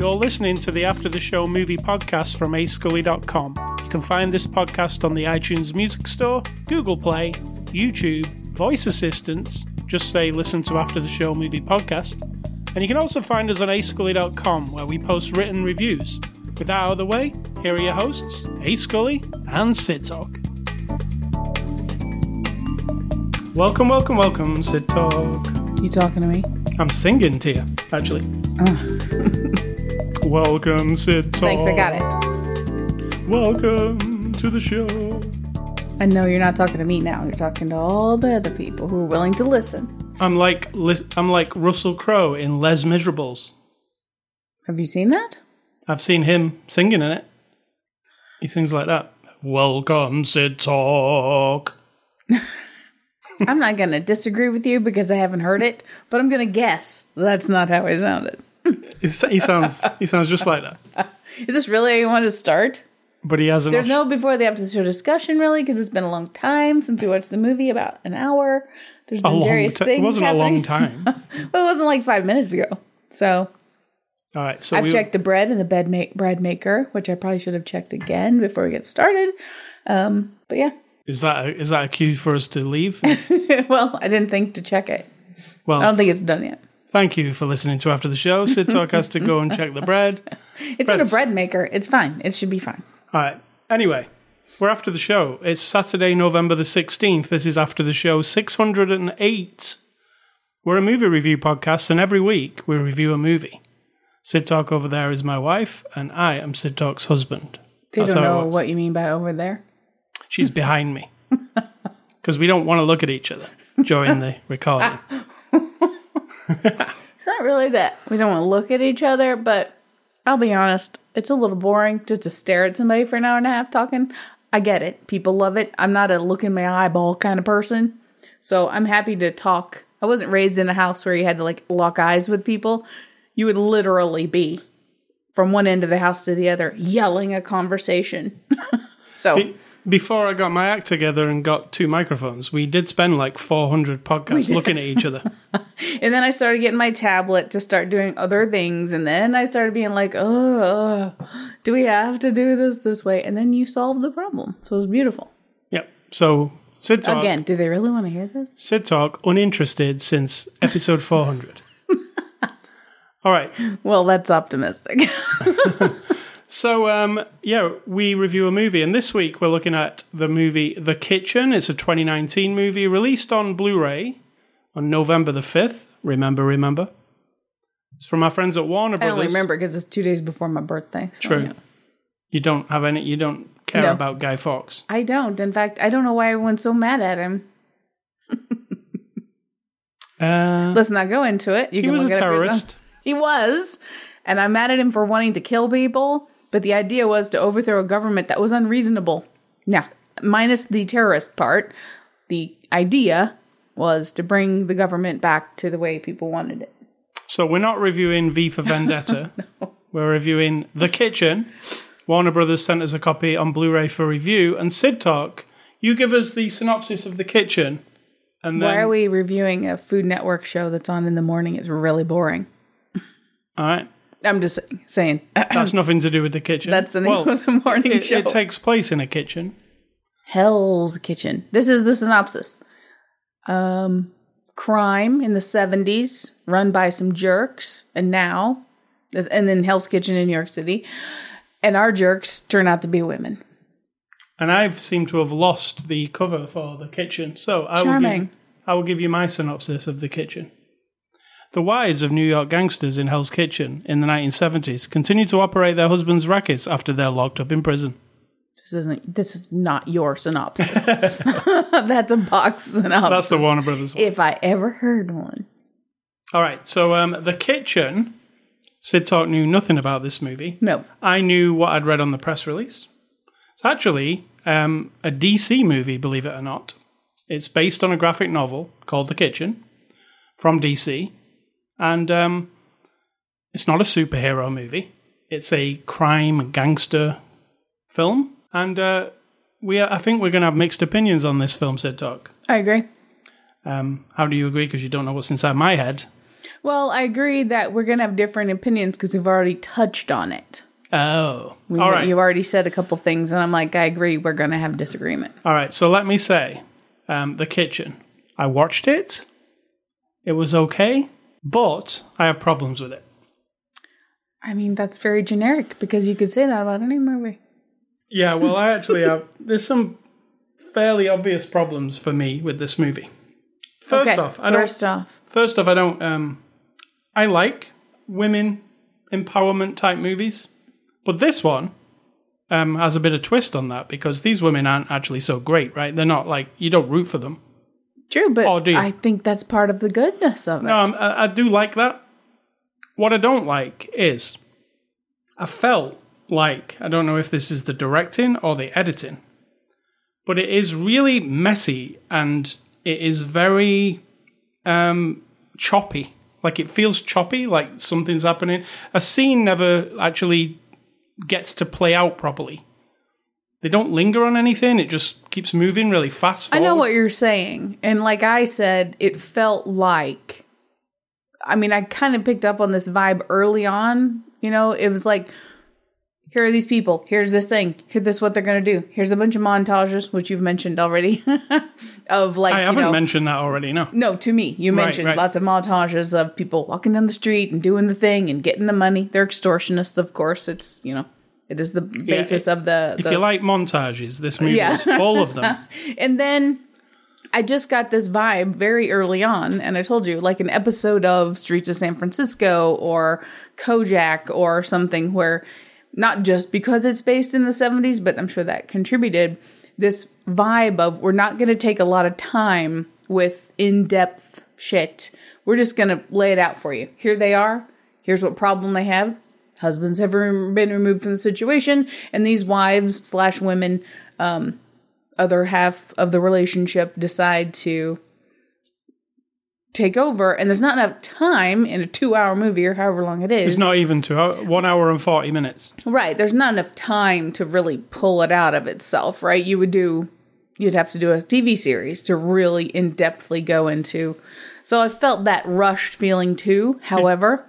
You're listening to the After the Show movie podcast from ascully.com. You can find this podcast on the iTunes Music Store, Google Play, YouTube, voice assistants. Just say listen to After the Show movie podcast. And you can also find us on ascully.com where we post written reviews. With that out of the way, here are your hosts, A Scully and Sid Talk. Welcome, welcome, welcome, Sid Talk. You talking to me? I'm singing to you, actually. Ah. welcome, Sid Talk. Thanks, I got it. Welcome to the show. I know you're not talking to me now. You're talking to all the other people who are willing to listen. I'm like I'm like Russell Crowe in Les Miserables. Have you seen that? I've seen him singing in it. He sings like that. Welcome, Sid Talk. I'm not going to disagree with you because I haven't heard it, but I'm going to guess that's not how he sounded. He sounds he sounds just like that. Is this really how you want to start? But he has an There's no before the after show discussion, really, because it's been a long time since we watched the movie, about an hour. There's been various ti- things. It wasn't a long time. Well, it wasn't like five minutes ago. So All right, so I've we, checked the bread and the bed bread maker, which I probably should have checked again before we get started. Um, but yeah, is that a, is that a cue for us to leave? well, I didn't think to check it. Well, I don't think it's done yet. thank you for listening to after the show. Sid Talk has to go and check the bread. It's in a bread maker. It's fine. It should be fine. All right. Anyway, we're after the show. It's Saturday, November the 16th. This is after the show 608. We're a movie review podcast, and every week we review a movie. Sid Talk over there is my wife, and I am Sid Talk's husband. They That's don't how it know works. what you mean by over there. She's behind me. Because we don't want to look at each other during the recording. It's not really that we don't want to look at each other, but I'll be honest, it's a little boring just to stare at somebody for an hour and a half talking. I get it. People love it. I'm not a look in my eyeball kind of person. So I'm happy to talk. I wasn't raised in a house where you had to like lock eyes with people. You would literally be from one end of the house to the other yelling a conversation. so Be- Before I got my act together and got two microphones, we did spend like 400 podcasts looking at each other. And then I started getting my tablet to start doing other things. And then I started being like, oh, do we have to do this this way? And then you solved the problem. So it was beautiful. Yep. So, Sid Talk. Again, do they really want to hear this? Sid Talk, uninterested since episode 400. All right. Well, that's optimistic. So, um, yeah, we review a movie, and this week we're looking at the movie The Kitchen. It's a 2019 movie released on Blu ray on November the 5th. Remember, remember. It's from our friends at Warner I Brothers. only remember because it's two days before my birthday. so True. yeah. You don't have any, you don't care No. about Guy Fawkes. I don't. In fact, I don't know why everyone's so mad at him. Uh, Let's not go into it. You he can was a look it up terrorist. He was. And I'm mad at him for wanting to kill people, but the idea was to overthrow a government that was unreasonable. Yeah, minus the terrorist part. The idea was to bring the government back to the way people wanted it. So we're not reviewing V for Vendetta. We're reviewing The Kitchen. Warner Brothers sent us a copy on Blu-ray for review, and Sid Talk, you give us the synopsis of The Kitchen, and then Why are we reviewing a Food Network show that's on in the morning? It's really boring. All right. I'm just saying. That's nothing to do with The Kitchen. That's the name well, of the morning it, show. it takes place in a kitchen. Hell's Kitchen. This is the synopsis. Um, crime in the 70s, run by some jerks, and now, and then Hell's Kitchen in New York City. And our jerks turn out to be women. And I've seemed to have lost the cover for The Kitchen, so I will, Charming. give, I will give you my synopsis of The Kitchen. The wives of New York gangsters in Hell's Kitchen in the 1970s continue to operate their husbands' rackets after they're locked up in prison. This isn't. This is not your synopsis. That's a box synopsis. That's the Warner Brothers one. If I ever heard one. All right, so um, The Kitchen, Sid Talk knew nothing about this movie. No. I knew what I'd read on the press release. It's actually um, a DC movie, believe it or not. It's based on a graphic novel called The Kitchen from DC. And um, it's not a superhero movie. It's a crime gangster film, and uh, we I think we're going to have mixed opinions on this film. Sid Talk. I agree. Um, how do you agree? Because you don't know what's inside my head. Well, I agree that we're gonna have different opinions because we've already touched on it. Oh, We, all right. You've already said a couple things, and I'm like, I agree. We're gonna have disagreement. All right, so let me say, um, The Kitchen. I watched it. It was okay, but I have problems with it. I mean, that's very generic because you could say that about any movie. Yeah, well, I actually have. There's some fairly obvious problems for me with this movie. First okay, off, I don't. first off, First off, I don't. Um, I like women empowerment type movies, but this one um, has a bit of twist on that because these women aren't actually so great, right? They're not like you don't root for them. True, but Oh, do? I think that's part of the goodness of it. No, um, I, I do like that. What I don't like is I felt like I don't know if this is the directing or the editing, but it is really messy and it is very um, choppy. Like it feels choppy, like something's happening. A scene never actually gets to play out properly. They don't linger on anything. It just keeps moving really fast. I know what you're saying. And like I said, it felt like I mean, I kind of picked up on this vibe early on. You know, it was like here are these people. Here's this thing. Here, this is what they're gonna do. Here's a bunch of montages, which you've mentioned already, of like I haven't know, mentioned that already. No. no, to me, you Right, mentioned right. lots of montages of people walking down the street and doing the thing and getting the money. They're extortionists, of course. It's you know, it is the basis it- of the. If you like montages, this movie Yeah. is full of them. And then I just got this vibe very early on, and I told you, like an episode of Streets of San Francisco or Kojak or something where not just because it's based in the 70s, but I'm sure that contributed this vibe of we're not going to take a lot of time with in depth shit. We're just going to lay it out for you. Here they are. Here's what problem they have. Husbands have been removed from the situation, and these wives slash women um, other half of the relationship decide to take over and there's not enough time in a two hour movie or however long it is. It's not even two hour, one hour and forty minutes. right there's not enough time to really pull it out of itself right? You would do you'd have to do a tv series to really in-depthly go into. So i felt that rushed feeling too however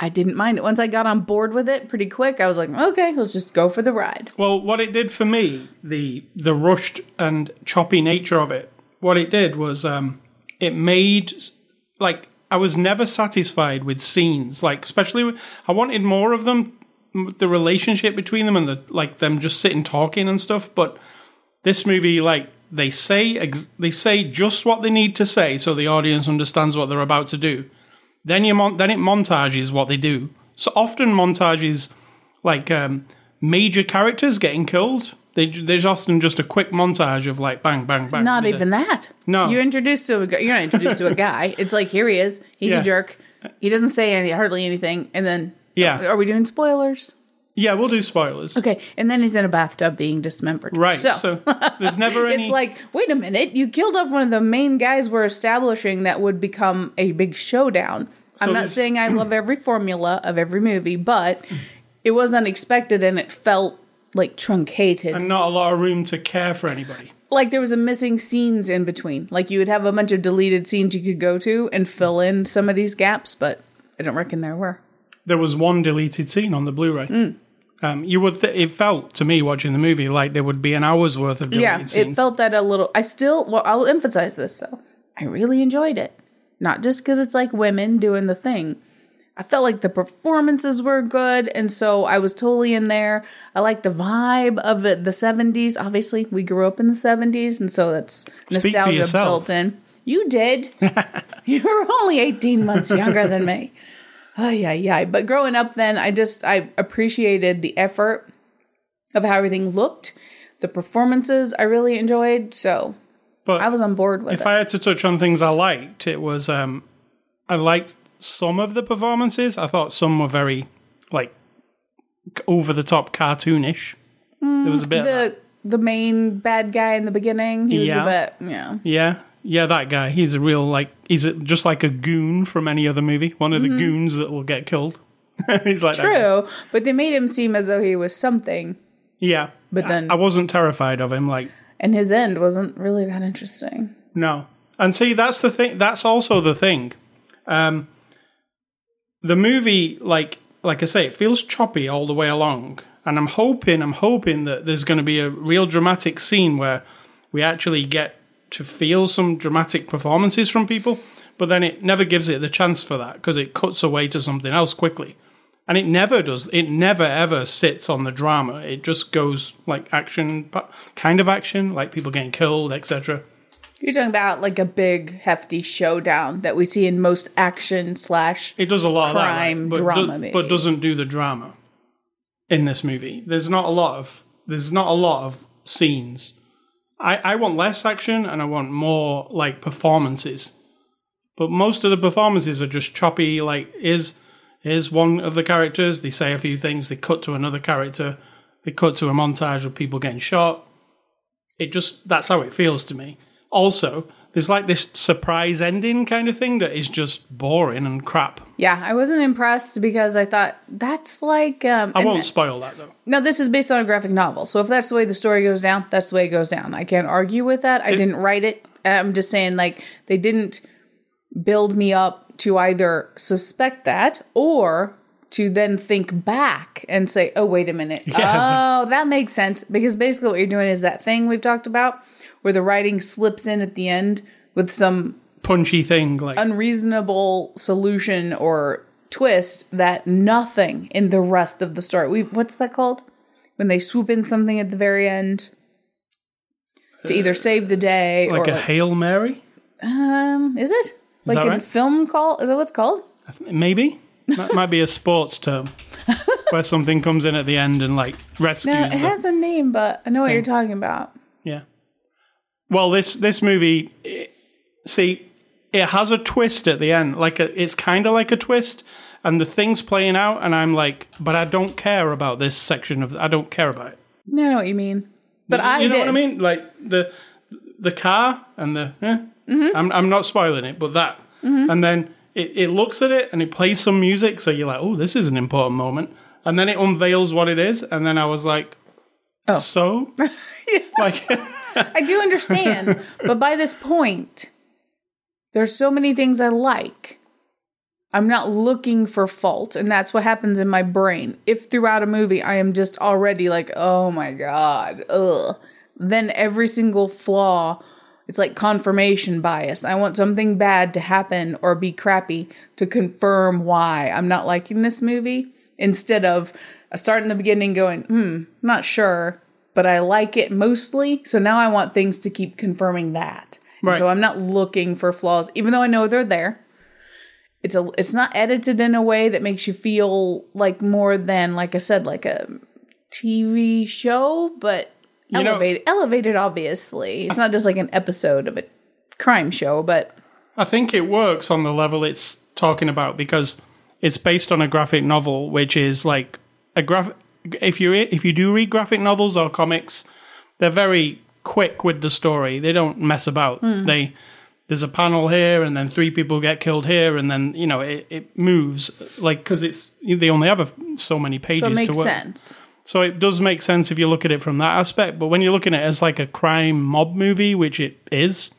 i didn't mind it once i got on board with it pretty quick i was like okay let's just go for the ride Well, what it did for me, the the rushed and choppy nature of it, what it did was um, it made like I was never satisfied with scenes. Like especially, I wanted more of them, the relationship between them and the like them just sitting talking and stuff. But this movie, like they say, ex- they say just what they need to say so the audience understands what they're about to do. Then you mon- then it montages what they do. So often montages like um, major characters getting killed. They, there's often just a quick montage of like bang bang bang. Not even that. No. You're introduced to a guy. You're not introduced to a guy. It's like here he is. He's Yeah. a jerk. He doesn't say any hardly anything, and then Yeah. Are we doing spoilers? Yeah, we'll do spoilers. Okay, and then he's in a bathtub being dismembered. Right. So, So, there's never any. it's like, wait a minute, you killed off one of the main guys we're establishing that would become a big showdown. I'm not this- saying I love every formula of every movie, but it was unexpected and it felt like truncated. and not a lot of room to care for anybody. like there was a missing scenes in between. Like you would have a bunch of deleted scenes you could go to and fill in some of these gaps, but I don't reckon there were. There was one deleted scene on the Blu-ray. Mm. Um, you would. Th- it felt to me watching the movie like there would be an hour's worth of Yeah, scenes. it felt that a little. I still, well, I'll emphasize this. So I really enjoyed it, not just because it's like women doing the thing. I felt like the performances were good, and so I was totally in there. I like the vibe of it, the '70s. Obviously, we grew up in the '70s, and so that's nostalgia built in. You did. you were only 18 months younger than me. Oh yeah, yeah. But growing up, then I just I appreciated the effort of how everything looked, the performances I really enjoyed. So but I was on board with if it. I had to touch on things I liked, it was um, I liked some of the performances. I thought some were very like over the top cartoonish. there was a bit of that. the the main bad guy in the beginning, he was a bit yeah. Yeah, yeah, that guy. He's a real like he's a, just like a goon from any other movie. One of Mm-hmm. the goons that will get killed. He's like, that. True, but they made him seem as though he was something, yeah. But then- I, I wasn't terrified of him. Like, and his end wasn't really that interesting. No. And see, that's the thing. That's also the thing. Um, the movie, like, like I say, it feels choppy all the way along. And I'm hoping, I'm hoping that there's going to be a real dramatic scene where we actually get to feel some dramatic performances from people. But then it never gives it the chance for that because it cuts away to something else quickly. And it never does. It never ever sits on the drama. It just goes like action, kind of action, like people getting killed, etc. You're talking about like a big, hefty showdown that we see in most action slash. It does a lot crime of that, right? drama do- movies. but doesn't do the drama in this movie. There's not a lot of there's not a lot of scenes. I, I want less action and I want more like performances. But most of the performances are just choppy. Like is is one of the characters. They say a few things. They cut to another character. They cut to a montage of people getting shot. It just that's how it feels to me. Also, there's like this surprise ending kind of thing that is just boring and crap. Yeah, I wasn't impressed because I thought that's like. Um, I won't spoil that though. No, this is based on a graphic novel. So if that's the way the story goes down, that's the way it goes down. I can't argue with that. I didn't write it. I'm just saying, like, they didn't build me up to either suspect that or to then think back and say, oh, wait a minute. Yeah. Oh, that makes sense. Because basically what you're doing is that thing we've talked about where the writing slips in at the end with some Punchy thing, like unreasonable solution or twist that nothing in the rest of the story. We what's that called? When they swoop in something at the very end to either save the day like or a like, hail mary, um is it? like that in right? film call is that what it's called? maybe. That might be a sports term where something comes in at the end and like rescues. No, it has a name, but I know what you're talking about. yeah. Well, this this movie, it- see, it has a twist at the end. Like a, it's kind of like a twist, and the thing's playing out, and I'm like, but I don't care about this section of. I don't care about it. I know what you mean. But I you know did. what I mean? Like the the car and the. Eh, Mm-hmm. I'm I'm not spoiling it, but that, and then it, it looks at it and it plays some music, so you're like, oh, this is an important moment, and then it unveils what it is, and then I was like, Oh. so, like, I do understand, but by this point, there's so many things I like. I'm not looking for fault, and that's what happens in my brain. If throughout a movie I am just already like, oh my god, ugh, then every single flaw, it's like confirmation bias. I want something bad to happen or be crappy to confirm why I'm not liking this movie instead of I start in the beginning going, hmm, not sure, but I like it mostly. So now I want things to keep confirming that. Right. So I'm not looking for flaws, even though I know they're there. It's a it's not edited in a way that makes you feel like more than, like I said, like a TV show, but You know- elevated elevated obviously. It's not just like an episode of a crime show, but I think it works on the level it's talking about because it's based on a graphic novel, which is like a graphic. If you if you do read graphic novels or comics, they're very quick with the story. They don't mess about. Hmm. They there's a panel here, and then three people get killed here, and then you know it, it moves like because it's they only have a, so many pages so it to makes work. sense. So it does make sense if you look at it from that aspect. But when you're looking at it as like a crime mob movie, which it is,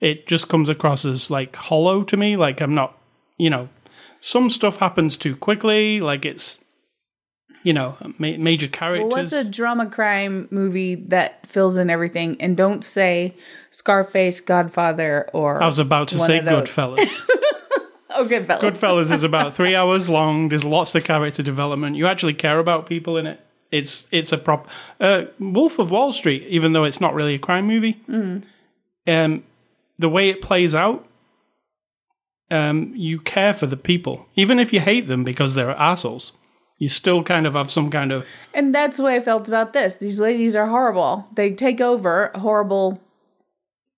it just comes across as like hollow to me. Like I'm not, you know, some stuff happens too quickly. Like it's, you know, ma- major Well, characters. what's a drama crime movie that fills in everything? And don't say Scarface, Godfather, or I was about to say. Goodfellas. Oh, Goodfellas. Goodfellas is about three hours long. There's lots of character development. You actually care about people in it. It's it's a prop. Uh, Wolf of Wall Street, even though it's not really a crime movie, um, the way it plays out, um, you care for the people, even if you hate them because they're assholes. You still kind of have some kind of And that's the way I felt about this. These ladies are horrible. They take over a horrible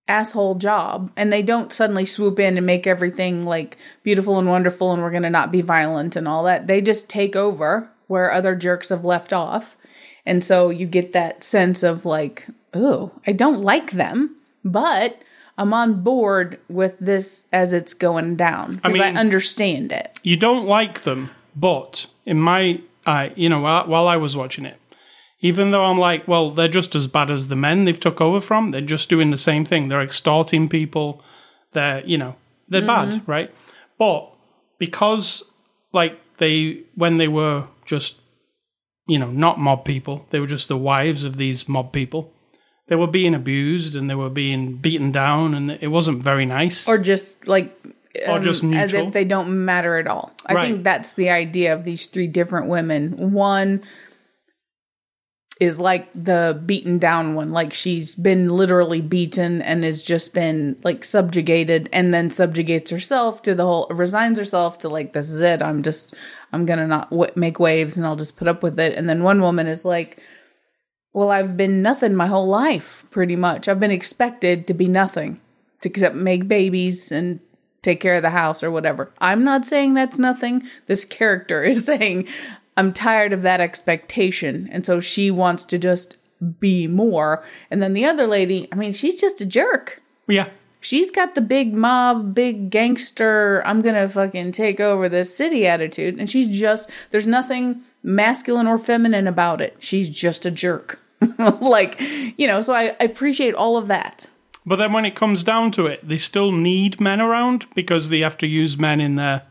asshole job and they don't suddenly swoop in and make everything like beautiful and wonderful and we're going to not be violent and all that. They just take over where other jerks have left off. And so you get that sense of like, oh, I don't like them, but I'm on board with this as it's going down because I, mean- understand it. you don't like them, But in my, uh, you know, while, while I was watching it, even though I'm like, well, they're just as bad as the men they've took over from. They're just doing the same thing. They're extorting people. They're, you know, they're bad, right? But because, like, they when they were just, you know, not mob people, they were just the wives of these mob people. They were being abused and they were being beaten down, and it wasn't very nice. or just like Or um, as if they don't matter at all. I Right. think that's the idea of these three different women. One is like the beaten down one, like she's been literally beaten and has just been like subjugated, and then subjugates herself to the whole, resigns herself to like this is it. I'm just I'm gonna not w- make waves and I'll just put up with it. And then one woman is like. Well, I've been nothing my whole life, pretty much. I've been expected to be nothing, to except make babies and take care of the house or whatever. I'm not saying that's nothing. This character is saying, I'm tired of that expectation. And so she wants to just be more. And then the other lady, I mean, she's just a jerk. yeah, She's got the big mob, big gangster, I'm gonna fucking take over this city attitude. And she's just, there's nothing masculine or feminine about it. She's just a jerk. like, you know, so I, I appreciate all of that. but then when it comes down to it, they still need men around because they have to use men in their.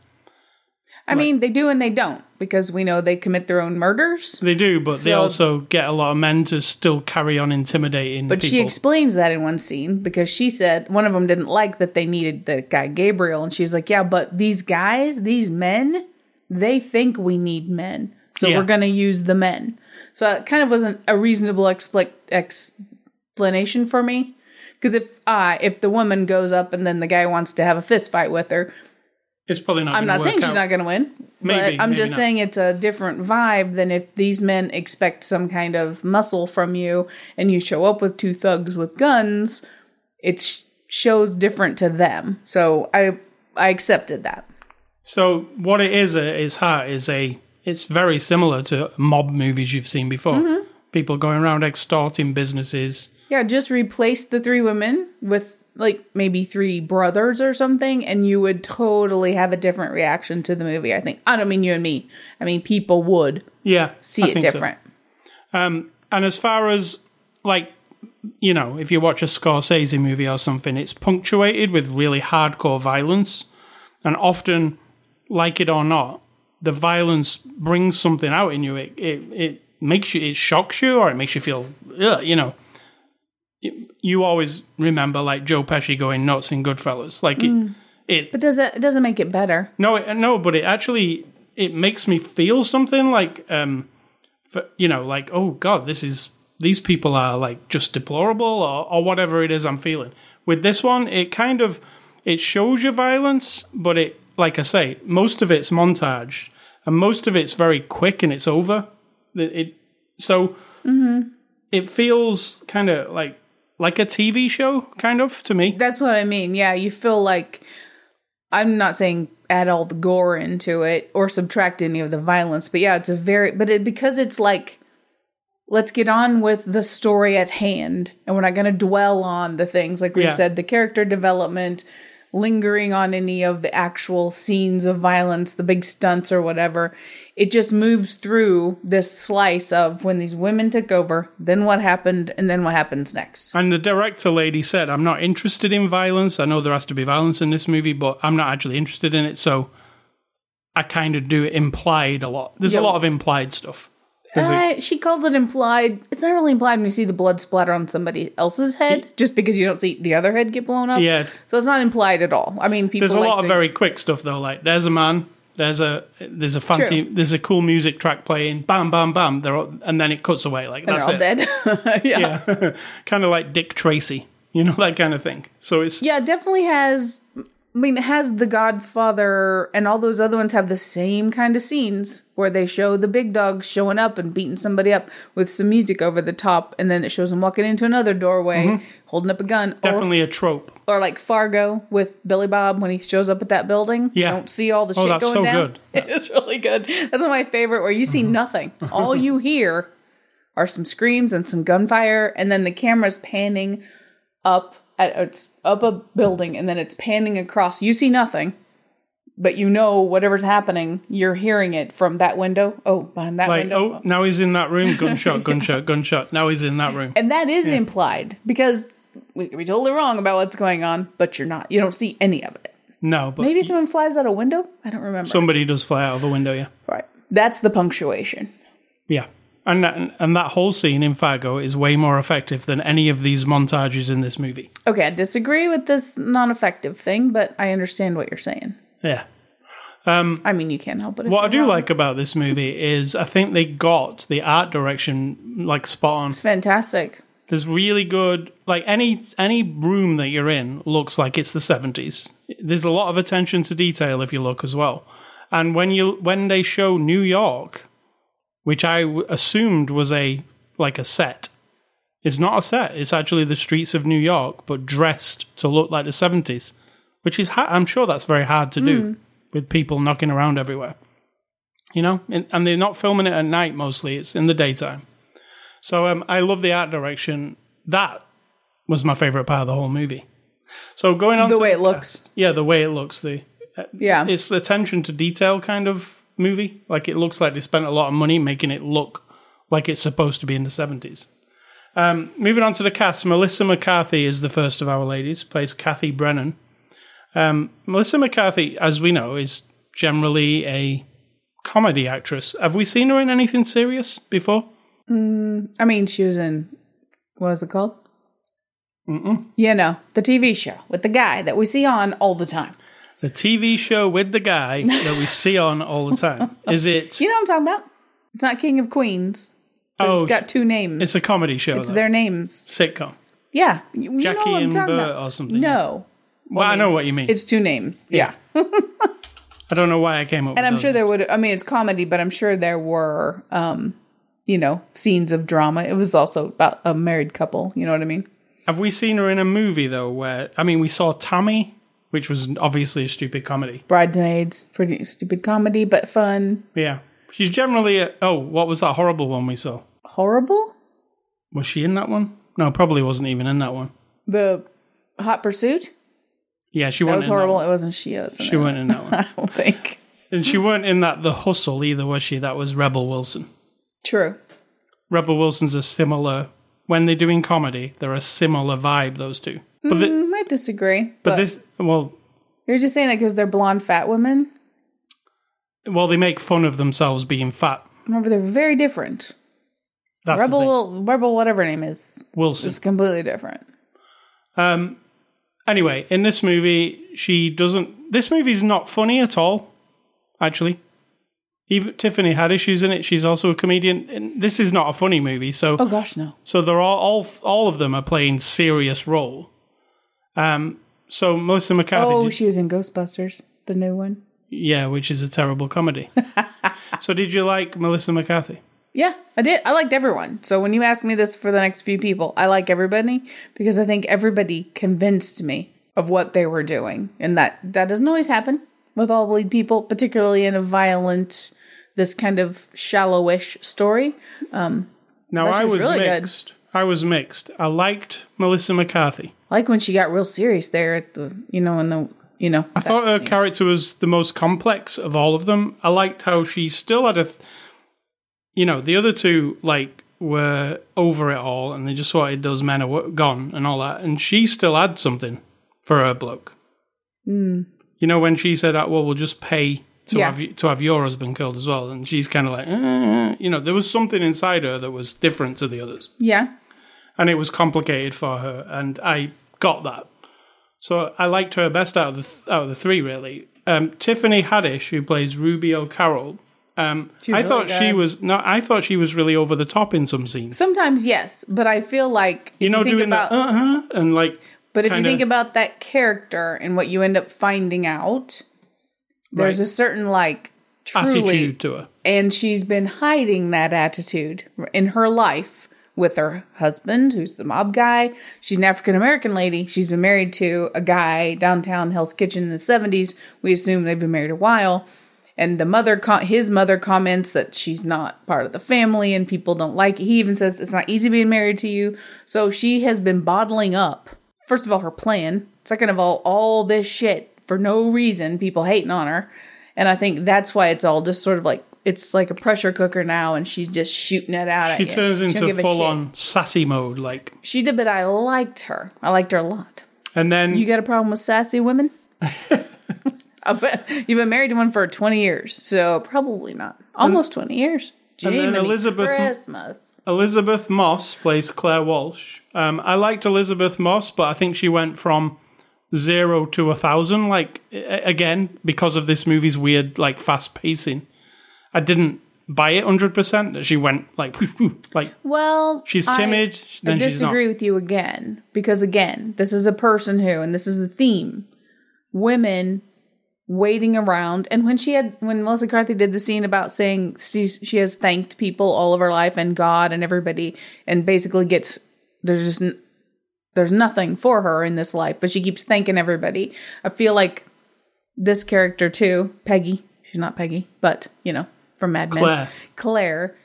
I mean, they do and they don't because we know they commit their own murders. They do, but they also get a lot of men to still carry on intimidating But people. she explains that in one scene because she said one of them didn't like that they needed the guy Gabriel, and she's like, "Yeah, but these guys, these men, they think we need men, so Yeah. we're going to use the men." So it kind of wasn't a reasonable expl- explanation for me because if uh, if the woman goes up and then the guy wants to have a fist fight with her, it's probably not. I'm not saying she's out. not going to win, Maybe, but I'm maybe just not. saying it's a different vibe than if these men expect some kind of muscle from you and you show up with two thugs with guns. It sh- shows different to them, so I I accepted that. So what it is at its heart is a. It's very similar to mob movies you've seen before. Mm-hmm. People going around extorting businesses. Yeah, just replace the three women with like maybe three brothers or something, and you would totally have a different reaction to the movie. I think. I don't mean you and me. I mean people would Yeah, see I it think so. different. Um, and as far as like, you know, if you watch a Scorsese movie or something, it's punctuated with really hardcore violence, and often, like it or not, the violence brings something out in you. It it, it makes you, it shocks you, or it makes you feel, you know. You- always remember like Joe Pesci going nuts in Goodfellas, like it. It But does that it doesn't make it better? no, it, no, but it actually it makes me feel something like um, for, you know, like oh god, this is these people are like just deplorable or or whatever it is I'm feeling. With this one, it kind of it shows you violence, but it like I say, most of it's montage and most of it's very quick and it's over. It, it so it feels kind of like like a TV show, kind of to me. That's what I mean. Yeah, you feel like I'm not saying add all the gore into it or subtract any of the violence, but yeah, it's a very but it because it's like let's get on with the story at hand and we're not going to dwell on the things like we've Yeah. said the character development lingering on any of the actual scenes of violence the big stunts or whatever it just moves through this slice of when these women took over then what happened and then what happens next And the director lady said, I'm not interested in violence. I know there has to be violence in this movie, but I'm not actually interested in it. So I kind of do it implied a lot. There's Yeah. a lot of implied stuff. Uh, she calls it implied. It's not really implied when you see the blood splatter on somebody else's head, just because you don't see the other head get blown up. Yeah. So it's not implied at all. I mean, people there's a like lot of very quick stuff though. Like there's a man, there's a there's a fancy there's a cool music track playing, bam, bam, bam. They're all, and then it cuts away. Like they're that's all it. dead. yeah. Yeah, kind of like Dick Tracy, you know that kind of thing. So it's Yeah, it definitely has. I mean, it has The Godfather and all those other ones have the same kind of scenes where they show the big dogs showing up and beating somebody up with some music over the top, and then it shows them walking into another doorway holding up a gun. Or, Mm-hmm. definitely a trope. or like Fargo with Billy Bob when he shows up at that building. Yeah. You don't see all the Oh, shit that's going so down. good. It's really good. That's one of my favorite where you see nothing. all you hear are some screams and some gunfire, and then the camera's panning up at it's up a building and then it's panning across. You see nothing. but you know whatever's happening, you're hearing it from that window. Oh, behind that Like, window. oh, now he's in that room. Gunshot, gunshot, gunshot. Now he's in that room. And that is implied because we could be totally wrong about what's going on, but you're not. You don't see any of it. No, but Maybe someone flies out a window. I don't remember. somebody does fly out of the window. Yeah, right. That's the punctuation. yeah. And that, and that whole scene in Fargo is way more effective than any of these montages in this movie. Okay, I disagree with this non-effective thing, but I understand what you're saying. Yeah. Um, I mean, you can't help it. What I do wrong. like about this movie is I think they got the art direction like spot on. It's fantastic. There's really good like any any room that you're in looks like it's the 70s. There's a lot of attention to detail if you look as well. And when you when they show New York, which I w- assumed was a like a set, it's not a set. It's actually the streets of New York, but dressed to look like the 70s, which is ha- I'm sure that's very hard to do with people knocking around everywhere. You know, and, and they're not filming it at night mostly. It's in the daytime. So um, I love the art direction. That was my favorite part of the whole movie. So going on The way it looks. yeah, the way it looks, the Yeah. it's the attention to detail kind of movie. Like it looks like they spent a lot of money making it look like it's supposed to be in the seventies. Um, moving on to the cast, Melissa McCarthy is the first of our ladies. Plays Kathy Brennan. Um, Melissa McCarthy, as we know, is generally a comedy actress. Have we seen her in anything serious before? I mean, she was in what was it called? Mm-mm. You know, the TV show with the guy that we see on all the time. The TV show with the guy that we see on all the time. Is it? You know what I'm talking about? It's not King of Queens. Oh, it's got two names. It's a comedy show. It's though. their names. sitcom. Yeah, you, Jackie know what I'm and Bert about. or something. No, Well, I know what you mean. it's two names. Yeah, I don't know why I came up. With that. And I'm sure there would. I mean, it's comedy, but I'm sure there were, um, you know, scenes of drama. It was also about a married couple. You know what I mean? Have we seen her in a movie though? Where I mean, we saw Tammy, which was obviously a stupid comedy. Bridesmaids, pretty stupid comedy, but fun. Yeah, she's generally. A, oh, what was that horrible one we saw? Horrible. Was she in that one? No, probably wasn't even in that one. The Hot Pursuit. Yeah, she wasn't. was in that horrible. It wasn't she. That's She wasn't in that one, I don't think. and she weren't in that The Hustle either, was she? That was Rebel Wilson. True. Rebel Wilson's a similar. When they're doing comedy, they're a similar vibe. Those two, but the, mm-hmm. I disagree. but But, this well, you're just saying that because they're blonde fat women. well, they make fun of themselves being fat. Remember, they're very different. That's. Rebel, Rebel, whatever name is, Wilson. is completely different. Um, anyway, in this movie, she doesn't. This movie's not funny at all, actually. Even Tiffany Haddish is in it. She's also a comedian. And this is not a funny movie, so Oh gosh, no. so they're all, all all of them are playing serious role. Um, so Melissa McCarthy, Oh, did- she was in Ghostbusters, the new one. yeah, which is a terrible comedy. so did you like Melissa McCarthy? Yeah, I did. I liked everyone. So when you ask me this for the next few people, I like everybody because I think everybody convinced me of what they were doing, and that that doesn't always happen with all the lead people, particularly in a violent, this kind of shallowish story. Um, Now I was was really good. I was mixed. I liked Melissa McCarthy. I like when she got real serious there at the, you know, in the, you know. I thought her character was the most complex of all of them. I liked how she still had a, th- you know, the other two like were over it all and they just wanted those men are gone and all that, and she still had something for her bloke. You know, when she said, "Well, we'll just pay to Yeah. have you, to have your husband killed as well," and she's kind of like, eh, you know, there was something inside her that was different to the others Yeah. And it was complicated for her, and I got that. So I liked her best out of the th- out of the three, really. Um, Tiffany Haddish, who plays Ruby O'Carroll, um, I really thought she was no, I thought she was really over the top in some scenes. Sometimes yes, but I feel like you know, think doing about, uh huh, and like, But if kinda- you think about that character and what you end up finding out, there's Right. a certain like truly attitude to her. and she's been hiding that attitude in her life with her husband who's the mob guy. She's an african american lady. She's been married to a guy downtown hell's kitchen in the 70s we assume they've been married a while. And the mother his mother comments that she's not part of the family and people don't like it. He even says it's not easy being married to you. So she has been bottling up first of all her plan second of all all this shit for no reason, people hating on her. And I think that's why it's all just sort of like it's like a pressure cooker now, and she's just shooting it out She at you. turns into full on sassy mode, like, She did, but I liked her. I liked her a lot. and then You got a problem with sassy women? You've been married to one for 20 years, so probably not. Almost 20 years. and then Elisabeth- Christmas. Elisabeth Moss plays Claire Walsh. Um, I liked Elisabeth Moss, but I think she went from zero to a thousand. Like again, because of this movie's weird, like fast pacing, I didn't buy it hundred percent. That she went like, like Well, she's I- timid, I, then she's not. disagree with you again because again, this is a person who, and this is the theme: women waiting around. And when she had, when Melissa Carthy did the scene about saying she, she has thanked people all of her life and God and everybody, and basically gets there's just n- there's nothing for her in this life, but she keeps thanking everybody. I feel like this character too, Peggy. She's not Peggy, but you know, from Mad Men. Claire. Claire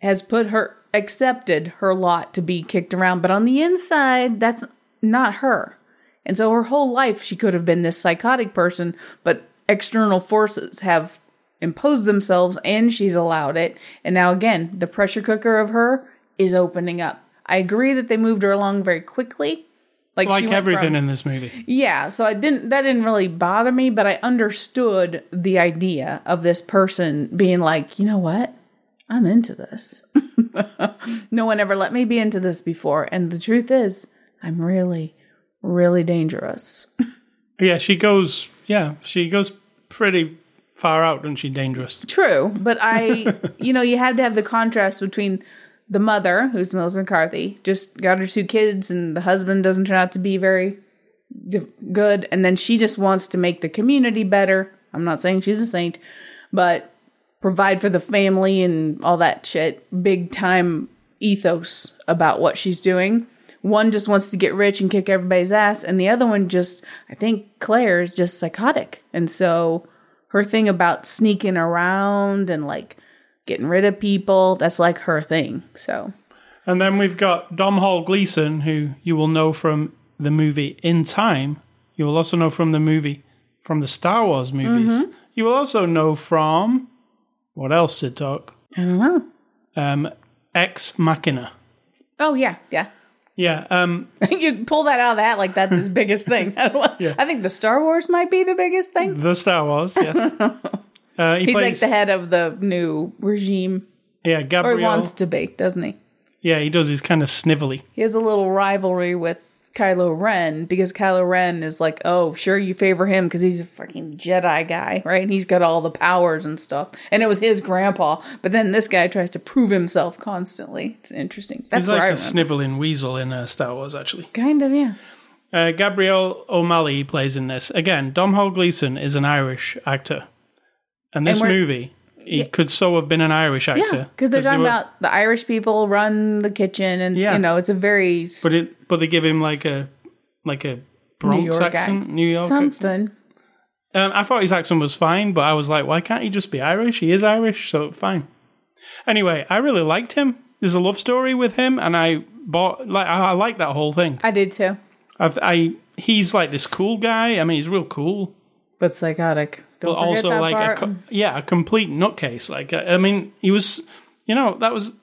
has put her accepted her lot to be kicked around, but on the inside, that's not her. And so her whole life she could have been this psychotic person, but external forces have imposed themselves and she's allowed it. And now again, the pressure cooker of her is opening up. I agree that they moved her along very quickly. Like, like everything from- in this movie. yeah, so I didn't that didn't really bother me, but I understood the idea of this person being like, "You know what? I'm into this." no one ever let me be into this before, and the truth is, I'm really really dangerous. Yeah, she goes. Yeah, she goes pretty far out, and she dangerous. True, but I, you know, you had to have the contrast between the mother, who's Melissa McCarthy, just got her two kids, and the husband doesn't turn out to be very good, and then she just wants to make the community better. I'm not saying she's a saint, but provide for the family and all that shit. Big time ethos about what she's doing. One just wants to get rich and kick everybody's ass, and the other one just, I think Claire is just psychotic. And so her thing about sneaking around and like getting rid of people, that's like her thing. So, And then we've got Domhnall Gleeson, who you will know from the movie In Time. You will also know from the movie, from the Star Wars movies. You will also know from, what else, Sid Talk? I don't know. Um, Ex Machina. Oh, yeah, yeah. Yeah, um, you pull that out of that like that's his biggest thing. I, know. I think the Star Wars might be the biggest thing. the Star Wars, yes. Uh, he He's like the head of the new regime, yeah, or Gabriel. wants to be, doesn't he? Yeah, he does. He's kind of snivelly. He has a little rivalry with Kylo Ren because Kylo Ren is like, oh, sure, you favor him because he's a fucking Jedi guy, right? And he's got all the powers and stuff. And it was his grandpa. But then this guy tries to prove himself constantly. It's interesting. That's He's like a sniveling weasel in uh, Star Wars, actually. kind of, yeah. Uh, Gabriel O'Malley plays in this. Again, Domhnall Gleeson is an Irish actor. And this And movie, he could so have been an Irish actor. Yeah, because they're they talking were- about the Irish people run the kitchen, and Yeah. you know it's a very But it, but they give him like a, like a New Bronx York accent, accent. New York accent. something. Um, I thought his accent was fine, but I was like, why can't he just be Irish? He is Irish, so fine. Anyway, I really liked him. There's a love story with him, and I bought like I, I like that whole thing. I did too, I've, I he's like this cool guy. I mean, he's real cool, but psychotic. Don't but also like a part. co- yeah, a complete nutcase. Like I I mean, he was, you know, that was.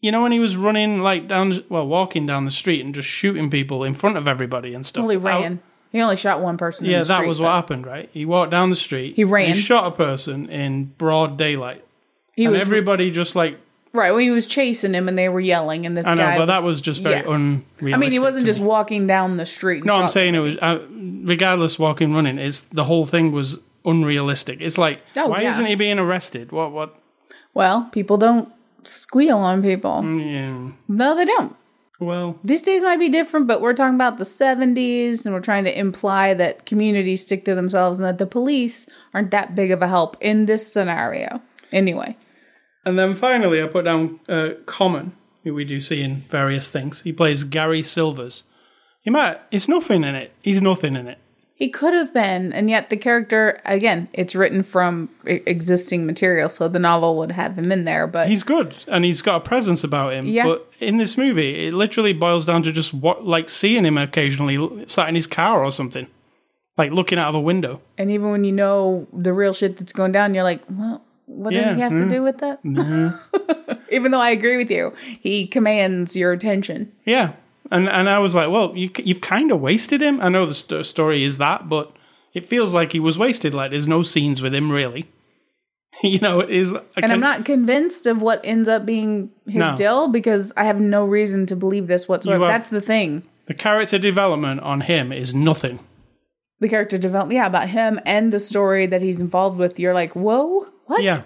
You know when he was running like down, well, walking down the street and just shooting people in front of everybody and stuff. well, he ran. He only shot one person. Yeah, in the that was what happened, right? He walked down the street. He ran. He shot a person in broad daylight, He and was everybody just like right when he was chasing him, and they were yelling, and this I know, guy. but that was just very yeah. unrealistic. I mean, he wasn't just me. walking down the street. and No, I'm saying it was uh, regardless walking running. It's the whole thing was unrealistic. It's like Oh, why yeah. isn't he being arrested? What what? Well, people don't squeal on people. Yeah. No, they don't. Well, These days might be different, but we're talking about the 70s and we're trying to imply that communities stick to themselves and that the police aren't that big of a help in this scenario. Anyway, and then finally, I put down uh, Common, who we do see in various things. He plays Gary Silvers. He might. It's nothing in it. He's nothing in it. He could have been, and yet the character, again, it's written from existing material, so the novel would have him in there, but He's good and he's got a presence about him. Yeah. But in this movie, it literally boils down to just what, like seeing him occasionally sat in his car or something. like looking out of a window. And even when you know the real shit that's going down, you're like, well, what Yeah, does he have to mm. do with that? even though I agree with you, he commands your attention. Yeah, and and I was like, well, you you've kind of wasted him. I know the st- story is that, but it feels like he was wasted. Like there's no scenes with him really. you know, it is. And I'm not convinced of what ends up being his No. deal because I have no reason to believe this whatsoever. That's the thing. The character development on him is nothing. The character development, yeah, about him and the story that he's involved with. You're like, whoa, what? Yeah,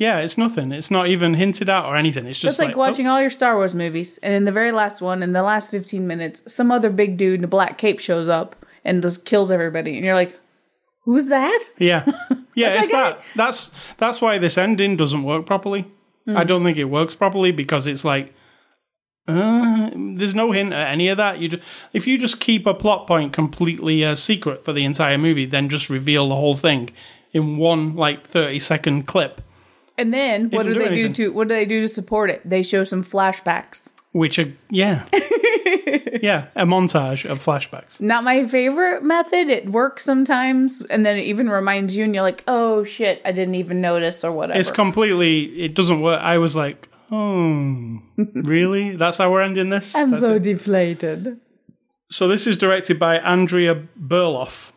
yeah, it's nothing. It's not even hinted at or anything. It's just It's like, oh, watching all your Star Wars movies, and in the very last one, in the last 15 minutes, some other big dude in a black cape shows up and just kills everybody. And you're like, who's that? Yeah, yeah, it's that that. That's that's why this ending doesn't work properly. Hmm. I don't think it works properly because it's like. Uh, there's no hint at any of that. You just, if you just keep a plot point completely uh, secret for the entire movie, then just reveal the whole thing in one like 30 second clip, And then what do do they do to what do they do to support it? They show some flashbacks. which are yeah, yeah, a montage of flashbacks. Not my favorite method. It works sometimes, and then it even reminds you, and you're like, "Oh shit, I didn't even notice," or whatever. It's completely. It doesn't work. I was like, oh, really? That's how we're ending this. I'm That's so it? deflated. So this is directed by Andrea Berloff.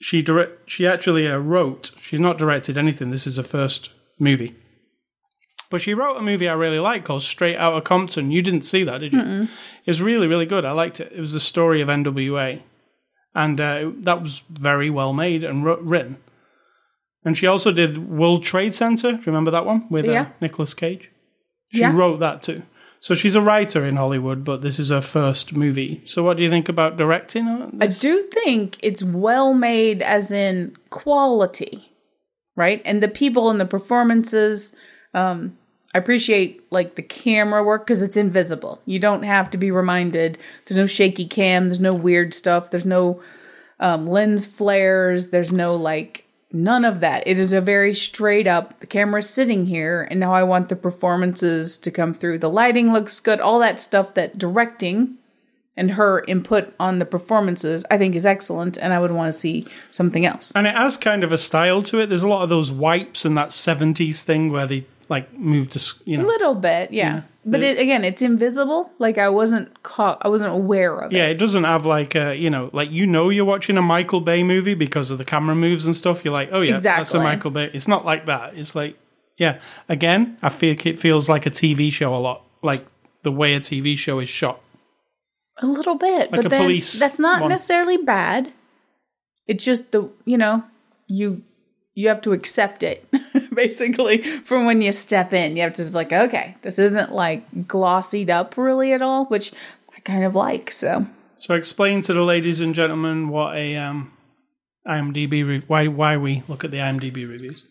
She direct. She actually uh, wrote. She's not directed anything. This is her first movie. But she wrote a movie I really like called Straight Outta Compton. You didn't see that, did you? It was really, really good. I liked it. It was the story of NWA, and uh, that was very well made and written. And she also did World Trade Center. Do you remember that one with uh, Nicolas Cage? She Yeah. wrote that too. So she's a writer in Hollywood, but this is her first movie. So what do you think about directing? uh, I do think it's well made, as in quality, right? And the people and the performances. Um, I appreciate like the camera work because it's invisible. You don't have to be reminded. There's no shaky cam. There's no weird stuff. There's no um, lens flares. There's no like none of that. It is a very straight up. The camera's sitting here, and now I want the performances to come through. The lighting looks good. All that stuff that directing and her input on the performances, I think, is excellent, and I would want to see something else. And it has kind of a style to it. There's a lot of those wipes and that 70s thing where they like move to, you know. A little bit, yeah. But it, again, it's invisible. Like I wasn't caught. I wasn't aware of it. Yeah, it doesn't have like a, you know, like you know you're watching a Michael Bay movie because of the camera moves and stuff. You're like, oh yeah, that's a Michael Bay. It's not like that. It's like, yeah. Again, I feel it feels like a TV show a lot, like the way a TV show is shot. A little bit, Like a but then police that's not one. necessarily bad. It's just the you know you you have to accept it basically from when you step in. You have to be like, okay, this isn't like glossied up really at all, which I kind of like. So So explain to the ladies and gentlemen what a um, IMDb re- why why we look at the IMDb reviews.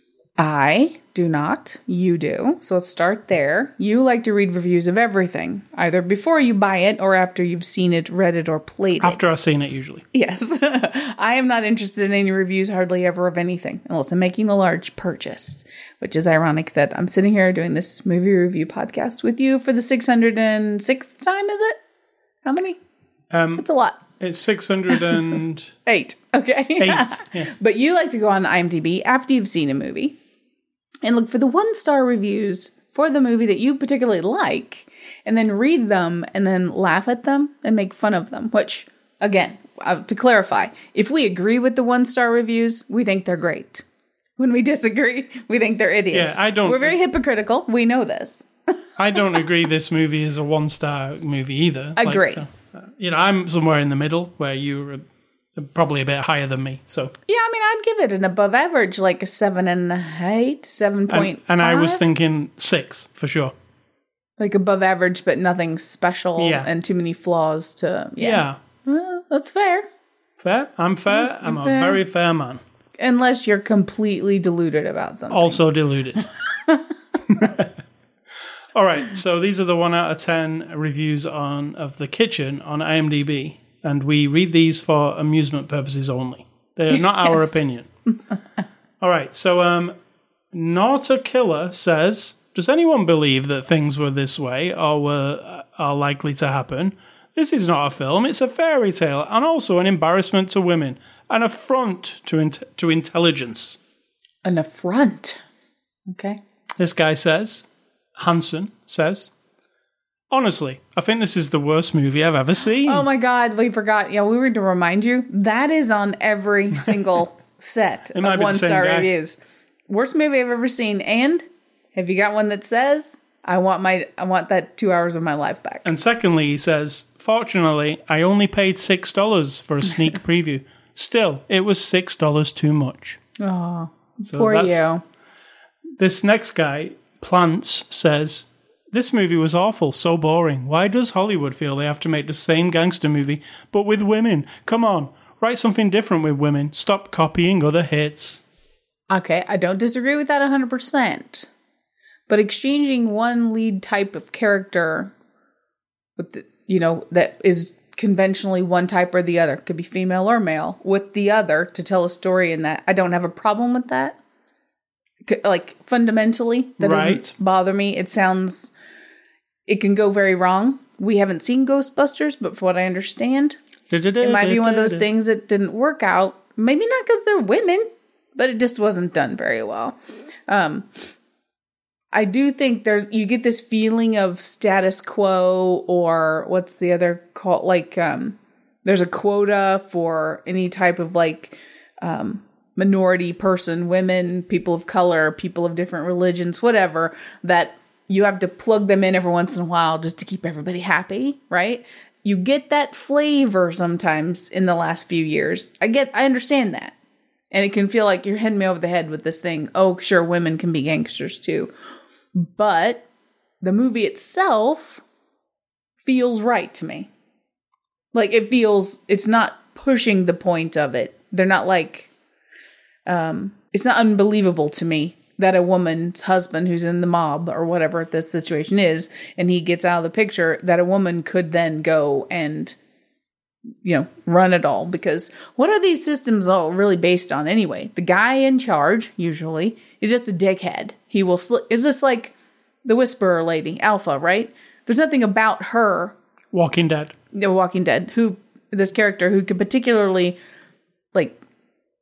I do not. You do. So let's start there. You like to read reviews of everything, either before you buy it or after you've seen it, read it, or played After it. After I've seen it, usually. Yes. I am not interested in any reviews hardly ever of anything unless I'm making a large purchase, which is ironic that I'm sitting here doing this movie review podcast with you for the 606th time, is it? How many? Um, It's a lot. it's six hundred and Eight. Okay. eight. yes. But you like to go on IMDb after you've seen a movie and look for the one star reviews for the movie that you particularly like and then read them and then laugh at them and make fun of them. Which, again, uh, to clarify, if we agree with the one star reviews, we think they're great. When we disagree, we think they're idiots. Yeah, I don't- We're very hypocritical. We know this. I don't agree this movie is a one star movie either. Agree. so, uh, you know, I'm somewhere in the middle where you're uh, probably a bit higher than me. So, Yeah, I mean, I'd give it an above average, like a seven and a eight, seven point. and I was thinking six for sure. like above average, but nothing special Yeah. and too many flaws to. Yeah, Yeah. Well, that's fair. Fair. I'm fair. I'm a very fair man. Unless you're completely deluded about something. Also deluded. All right, so these are the one out of ten reviews on of the kitchen on IMDb, and we read these for amusement purposes only. They're not our opinion. All right, so um, Not a Killer says, "Does anyone believe that things were this way or were are likely to happen? This is not a film, it's a fairy tale, and also an embarrassment to women, an affront to, int- to intelligence. An affront. Okay. This guy says, Hansen says, honestly, I think this is the worst movie I've ever seen. Oh my God, we forgot. Yeah, we were to remind you that is on every single set of one star guy. reviews. Worst movie I've ever seen. And have you got one that says I want my I want that two hours of my life back? And secondly, he says, Fortunately, I only paid $6 for a sneak preview. Still, it was $6 too much. Oh, So poor you. This next guy, Plants, says, This movie was awful, so boring. Why does Hollywood feel they have to make the same gangster movie, but with women? Come on, write something different with women. Stop copying other hits. Okay, I don't disagree with that 100%. But exchanging one lead type of character with the, you know, that is conventionally one type or the other, could be female or male, with the other to tell a story in that, I don't have a problem with that. Like fundamentally, that Right. doesn't bother me. It sounds, it can go very wrong. We haven't seen Ghostbusters, but from what I understand, it might be one of those things that didn't work out. Maybe not because they're women, but it just wasn't done very well. Um, I do think there's you get this feeling of status quo or what's the other call like um there's a quota for any type of like um minority person, women, people of color, people of different religions, whatever that you have to plug them in every once in a while just to keep everybody happy, right? You get that flavor sometimes in the last few years. I get I understand that. And it can feel like you're hitting me over the head with this thing. Oh, sure, women can be gangsters too. But the movie itself feels right to me. Like it feels it's not pushing the point of it. They're not like um it's not unbelievable to me that a woman's husband who's in the mob or whatever this situation is and he gets out of the picture that a woman could then go and you know run it all. Because what are these systems all really based on anyway? The guy in charge usually is just a dickhead. He will sli- is this like the whisperer lady alpha right? There's nothing about her Walking Dead. the walking dead who this character who could particularly like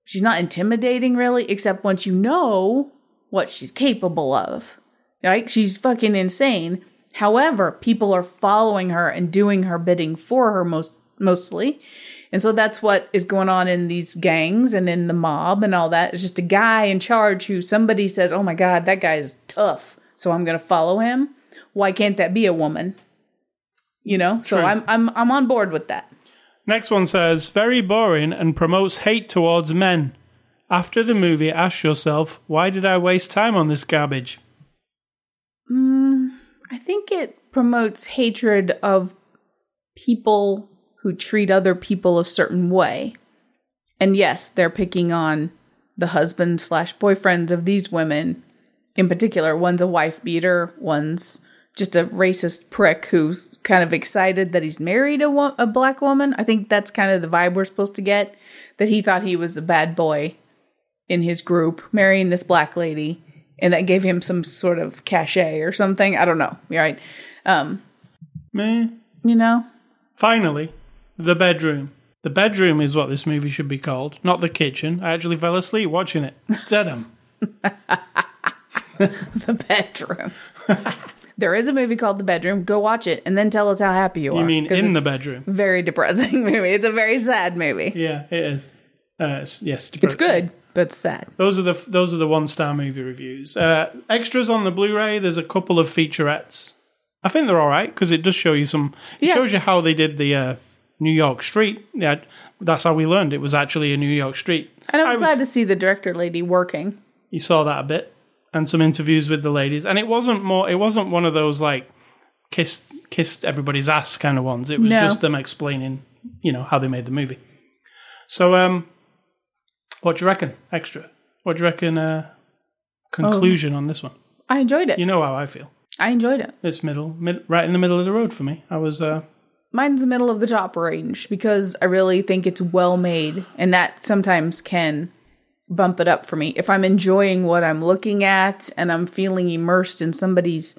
she's not intimidating really except once you know what she's capable of right? She's fucking insane. However people are following her and doing her bidding for her most mostly. And so that's what is going on in these gangs and in the mob and all that. It's just a guy in charge who somebody says oh my god that guy is tough so i'm going to follow him. Why can't that be a woman? You know? So True. i'm i'm i'm on board with that. Next one says, very boring and promotes hate towards men. After the movie, ask yourself, why did I waste time on this garbage? Mm, I think it promotes hatred of people who treat other people a certain way. And yes, they're picking on the husband slash boyfriends of these women. In particular, one's a wife beater, one's just a racist prick who's kind of excited that he's married a, wo- a black woman. I think that's kind of the vibe we're supposed to get. That he thought he was a bad boy in his group, marrying this black lady, and that gave him some sort of cachet or something. I don't know. Right? Um, Meh. you know, Finally, the bedroom. The bedroom is what this movie should be called, not the kitchen. I actually fell asleep watching it. Deadham. the bedroom. there is a movie called The Bedroom. Go watch it and then tell us how happy you are. You mean in the bedroom? very depressing movie. It's a very sad movie. Yeah, it is. Uh, it's, yes, It's good, but sad. Those are the those are the one star movie reviews. Uh, extras on the Blu-ray. There's a couple of featurettes. I think they're all right because it does show you some. It Yeah. shows you how they did the uh, New York street. Yeah, that's how we learned it was actually a New York street. And I'm I was- glad to see the director lady working. You saw that a bit, and some interviews with the ladies. And it wasn't more. It wasn't one of those like kissed kissed everybody's ass kind of ones. It was No. just them explaining, you know, how they made the movie. So, um, what do you reckon? Extra. What do you reckon? Uh, conclusion on this one. I enjoyed it. You know how I feel. I enjoyed it. It's middle, mid, right in the middle of the road for me. I was. Uh, Mine's the middle of the top range because I really think it's well made, and that sometimes can bump it up for me. If I'm enjoying what I'm looking at and I'm feeling immersed in somebody's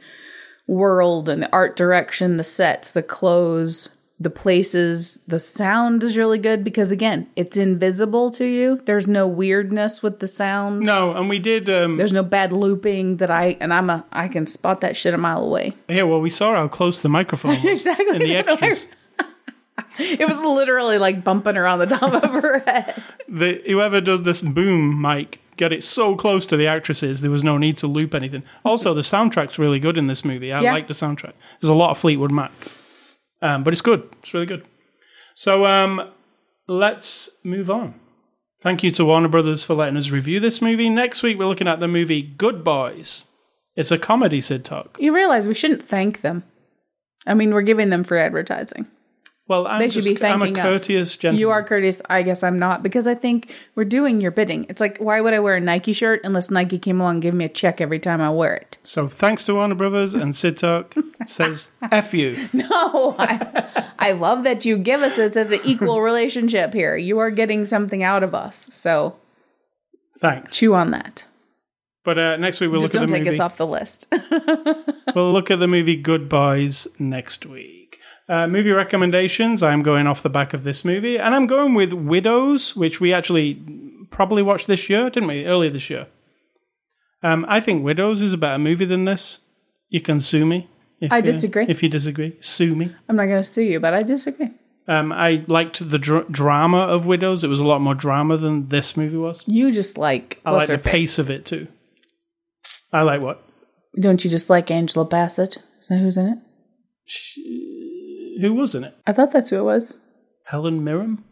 world and the art direction, the sets, the clothes, the places, the sound is really good because again, it's invisible to you. There's no weirdness with the sound. No, and we did. Um, There's no bad looping that I and I'm a I can spot that shit a mile away. yeah, well, we saw how close the microphone was Exactly. the extras. It was literally like bumping around the top of her head. the whoever does this boom mic get it so close to the actresses there was no need to loop anything also the soundtrack's really good in this movie i Yeah. like the soundtrack there's a lot of fleetwood mac um, but it's good. It's really good. So um, let's move on. Thank you to warner brothers for letting us review this movie. Next week we're looking at the movie good boys. It's a comedy sid talk. You realize we shouldn't thank them. I mean, we're giving them free advertising. Well i'm They should just be thanking i'm a courteous us. gentleman You are courteous. I guess I'm not because I think we're doing your bidding. It's like, why would I wear a Nike shirt unless Nike came along and gave me a check every time I wear it? so thanks to warner brothers and sid talk says f you No, I, I love that you give us this as an equal relationship here. You are getting something out of us. So thanks chew on that. but uh, next week we'll Just look at don't the take movie us off the list. We'll look at the movie Good Boys next week. Uh, movie recommendations. I'm going off the back of this movie, and I'm going with Widows, which we actually probably watched this year, didn't we? Earlier this year. Um, I think Widows is a better movie than this. You can sue me. If I you- disagree. If you disagree, sue me. I'm not going to sue you, but I disagree. Um, I liked the dr- drama of Widows. It was a lot more drama than this movie was. You just like I like the her pace of it too. I like what? Don't you just like Angela Bassett? Is that who's in it? Who was in it? I thought that's who it was. Helen Mirren.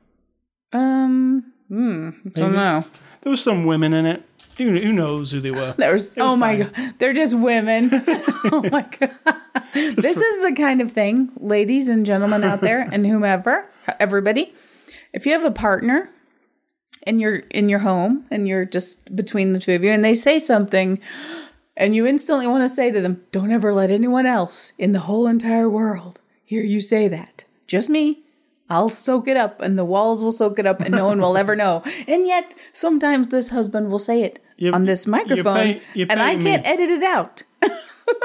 Um, hmm, don't Maybe. know. There was some women in it. Who, who knows who they were? There's was oh my fine. god, they're just women. oh my god, this is the kind of thing, ladies and gentlemen out there, and whomever, everybody. If you have a partner and you're in your home and you're just between the two of you, and they say something, and you instantly want to say to them, "Don't ever let anyone else in the whole entire world hear you say that." Just me. I'll soak it up, and the walls will soak it up, and no one will ever know. And yet, sometimes this husband will say it You- on this you're microphone, pay- you're and I can't me. edit it out.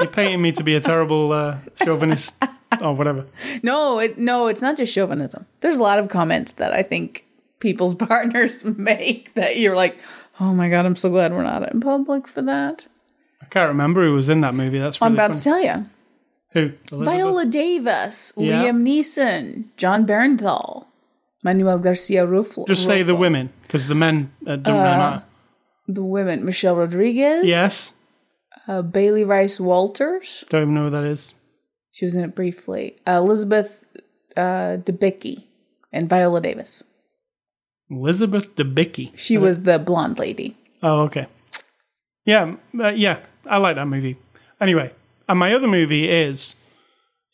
You're painting me to be a terrible uh, chauvinist or whatever. No, it, no, it's not just chauvinism. There's a lot of comments that I think people's partners make that you're like, oh my god, I'm so glad we're not in public for that. I can't remember who was in that movie. That's really I'm about funny. to tell you. Who? Elizabeth? Viola Davis, Yeah. Liam Neeson, Jon Bernthal, Manuel Garcia Rulfo. Just say the women, because the men uh, don't really matter. The women, Michelle Rodriguez. Yes. Uh, Bailey Rice Walters. Don't even know who that is. She was in it briefly. Uh, Elizabeth uh, Debicki and Viola Davis. Elizabeth Debicki. She was the blonde lady. Oh, okay. Yeah, uh, yeah, I like that movie. Anyway, and my other movie is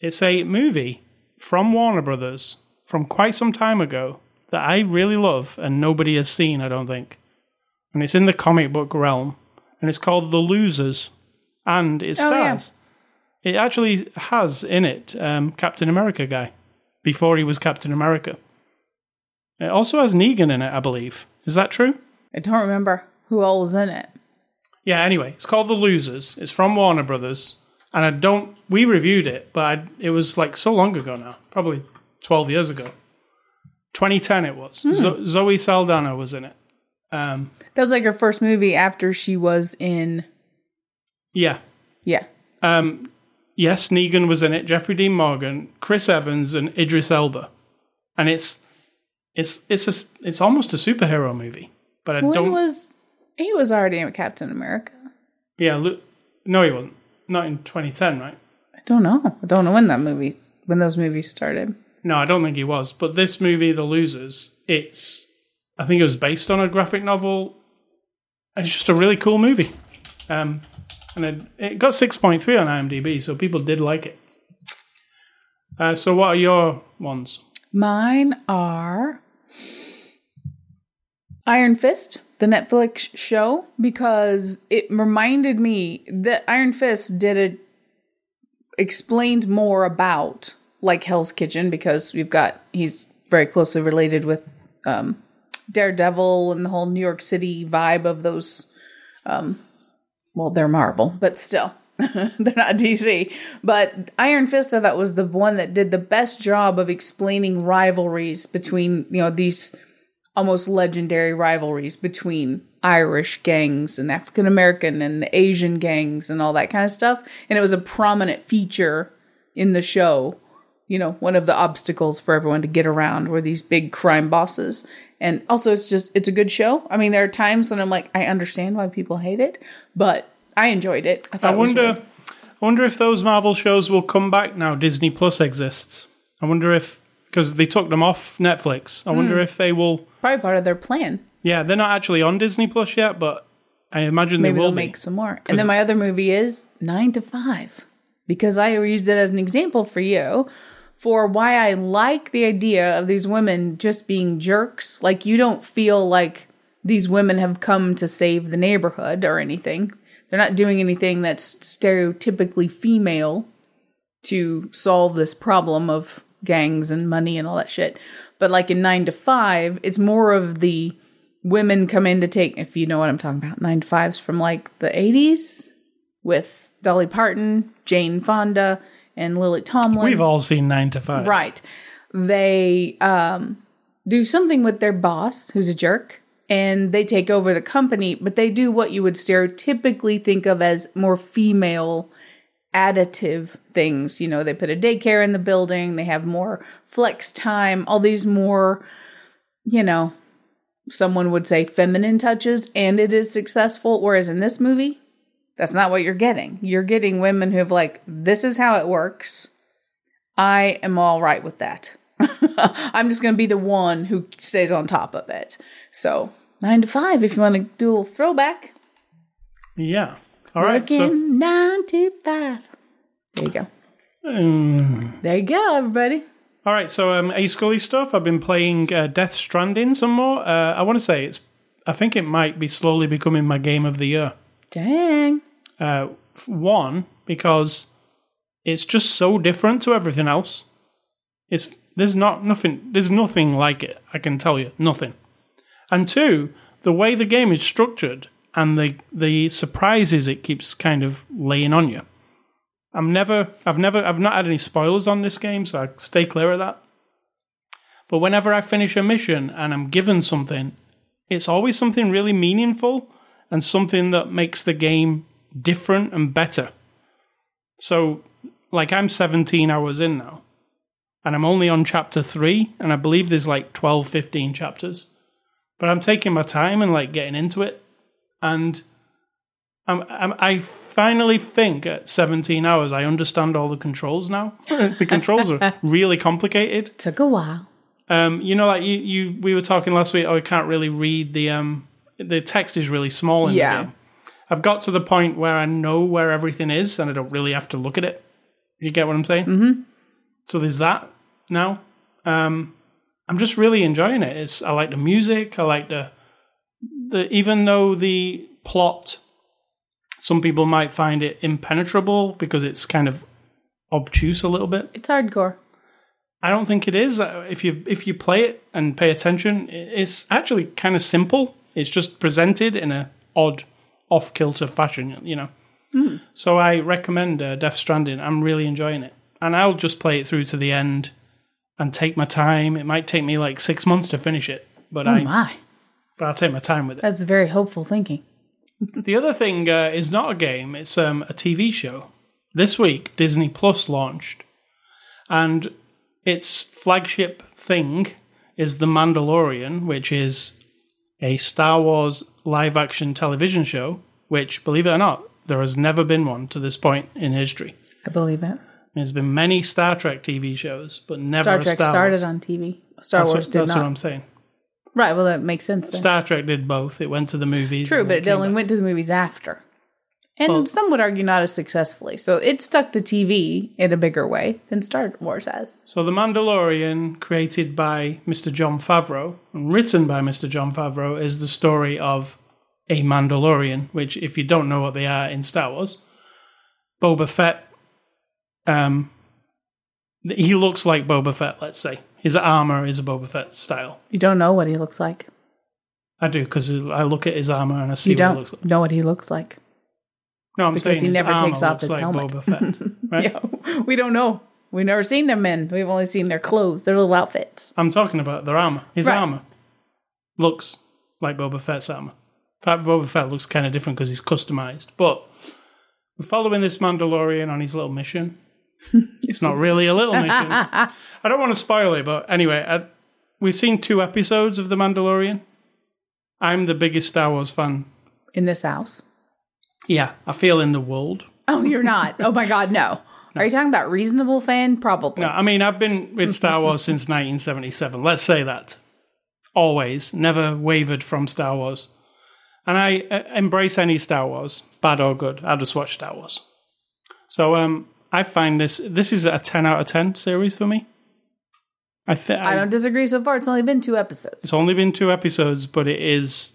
it's a movie from Warner Brothers from quite some time ago that I really love and nobody has seen, I don't think. And it's in the comic book realm, and it's called The Losers, and it Oh, yeah. stars. It actually has in it um, Captain America guy before he was Captain America. It also has Negan in it, I believe. Is that true? I don't remember who all was in it. Yeah, anyway, it's called The Losers. It's from Warner Brothers. And I don't, we reviewed it, but I, it was like so long ago now, probably 12 years ago. 2010 it was. Zo- Zoe Saldana was in it. Um, That was like her first movie after she was in. yeah. Yeah. Um, yes, Negan was in it, Jeffrey Dean Morgan, Chris Evans, and Idris Elba. And it's, it's, it's, a, it's almost a superhero movie. But I When don't, was he was already in Captain America? yeah, look, no, he wasn't. Not in 2010, right? I don't know. I don't know when that movie when those movies started. No, I don't think he was. But this movie, The Losers, it's I think it was based on a graphic novel. It's just a really cool movie. Um, and it, it got six point three on IMDb, so people did like it. Uh, so, what are your ones? Mine are Iron Fist, the Netflix show, because it reminded me that Iron Fist did a explained more about like Hell's Kitchen because we've got he's very closely related with um, Daredevil and the whole New York City vibe of those. Um, well, they're Marvel, but still. They're not DC. But Iron Fist, I thought, was the one that did the best job of explaining rivalries between, you know, these almost legendary rivalries between Irish gangs and African American and Asian gangs and all that kind of stuff. And it was a prominent feature in the show. You know, one of the obstacles for everyone to get around were these big crime bosses. And also, it's just, it's a good show. I mean, there are times when I'm like, I understand why people hate it, but I enjoyed it. I thought I it was wonder. really- I wonder if those Marvel shows will come back now. Disney Plus exists. I wonder if because they took them off Netflix. I Hmm. wonder if they will. Probably part of their plan. Yeah, they're not actually on Disney Plus yet, but I imagine Maybe they will they'll be. make some more. And then my other movie is Nine to Five, because I used it as an example for you for why I like the idea of these women just being jerks. Like you don't feel like these women have come to save the neighborhood or anything. They're not doing anything that's stereotypically female to solve this problem of gangs and money and all that shit. But like in Nine to Five, it's more of the women come in to take, if you know what I'm talking about, Nine to Fives from like the 80s with Dolly Parton, Jane Fonda, and Lily Tomlin. We've all seen Nine to Five. Right. They um, do something with their boss, who's a jerk, and they take over the company, but they do what you would stereotypically think of as more female additive things. You know, they put a daycare in the building, they have more flex time, all these more, you know, someone would say feminine touches, and it is successful. Whereas in this movie, that's not what you're getting. You're getting women who have like, this is how it works. I am all right with that. I'm just going to be the one who stays on top of it. So, nine to five, if you want to do a throwback. Yeah. All right. Working So nine to five. There you go. um, There you go, everybody. all right. So um, A Scully stuff. I've been playing uh, Death Stranding some more. Uh, I want to say it's. I think it might be slowly becoming my game of the year. Dang. Uh, one because it's just so different to everything else. It's there's not nothing there's nothing like it. I can tell you nothing. And two, the way the game is structured and the the surprises it keeps kind of laying on you. I'm never I've never I've not had any spoilers on this game, so I stay clear of that. But whenever I finish a mission and I'm given something, it's always something really meaningful and something that makes the game different and better. So, like, I'm 17 hours in now, and I'm only on chapter 3, and I believe there's like 12, 15 chapters. But I'm taking my time and like getting into it, and I'm, I'm, I finally think at 17 hours I understand all the controls now. the controls are really complicated. Took a while. Um, you know, like you, you, we were talking last week. Oh, I can't really read the um, the text is really small in Yeah. the game. I've got to the point where I know where everything is, and I don't really have to look at it. You get what I'm saying? Mm-hmm. So there's that now. Um, I'm just really enjoying it. It's I like the music. I like the the even though the plot, some people might find it impenetrable because it's kind of obtuse a little bit. It's hardcore. I don't think it is. If you if you play it and pay attention, it's actually kind of simple. It's just presented in a odd, off kilter fashion, you know. So I recommend uh, Death Stranding. I'm really enjoying it, and I'll just play it through to the end and take my time. It might take me like six months to finish it, but Oh I my. But I'll take my time with it. That's very hopeful thinking. The other thing uh, is not a game; it's um, a TV show. This week, Disney Plus launched, and its flagship thing is The Mandalorian, which is a Star Wars live-action television show. Which, believe it or not, there has never been one to this point in history. I believe it. There's been many Star Trek TV shows, but never Star Trek Star started Wars. on TV. Star That's, Wars what, did that's what not. I'm saying. Right, well, that makes sense then. Star Trek did both. It went to the movies. True, but it only back went to the movies after. And Well- some would argue not as successfully. So it stuck to TV in a bigger way than Star Wars has. So, The Mandalorian, created by Mr. Jon Favreau and written by Mr. Jon Favreau, is the story of a Mandalorian, which, if you don't know what they are in Star Wars, Boba Fett, um, he looks like Boba Fett, let's say. His armor is a Boba Fett style. You don't know what he looks like. I do, because I look at his armor and I see You what he looks like. know what he looks like. No, I'm Because saying he never takes off looks his like helmet. Boba Fett. Right? Yeah, we don't know. We've never seen their men. We've only seen their clothes, their little outfits. I'm talking about their armor. His Right. armor looks like Boba Fett's armor. In fact, Boba Fett looks kind of different because he's customized. But we're following this Mandalorian on his little mission. It's not really a little mission. I don't want to spoil it, but anyway, I, we've seen two episodes of The Mandalorian. I'm the biggest Star Wars fan. In this house. Yeah, I feel in the world. Oh, you're not. oh my God, no. Are you talking about reasonable fan? Probably. No, I mean, I've been with Star Wars since 1977. Let's say that. Always. Never wavered from Star Wars. And I uh, embrace any Star Wars, bad or good. I just watch Star Wars. So um, I find this, this is a 10 out of 10 series for me. I, th- I don't disagree so far. It's only been two episodes. It's only been two episodes, but it is,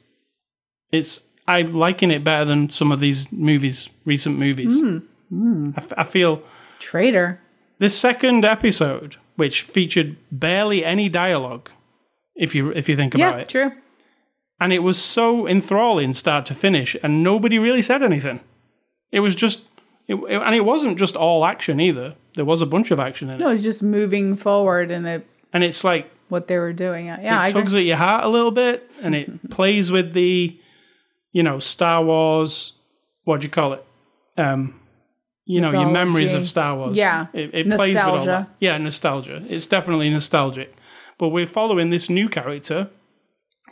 it's, I'm liking it better than some of these movies, recent movies. Hmm. Hmm. I, f- I feel Traitor. this second episode, which featured barely any dialogue, if you if you think about Yeah, it, true. and it was so enthralling start to finish, and nobody really said anything. It was just, it, it- and it wasn't just all action either. There was a bunch of action in it, No, it's just moving forward and it, and it's like what they were doing. Yeah, I it agree. tugs at your heart a little bit, and it plays with the, you know, Star Wars. What do you call it? Um, you know, your memories of Star Wars. Yeah. it, it plays with all Nostalgia. that. Yeah, nostalgia. It's definitely nostalgic. But we're following this new character.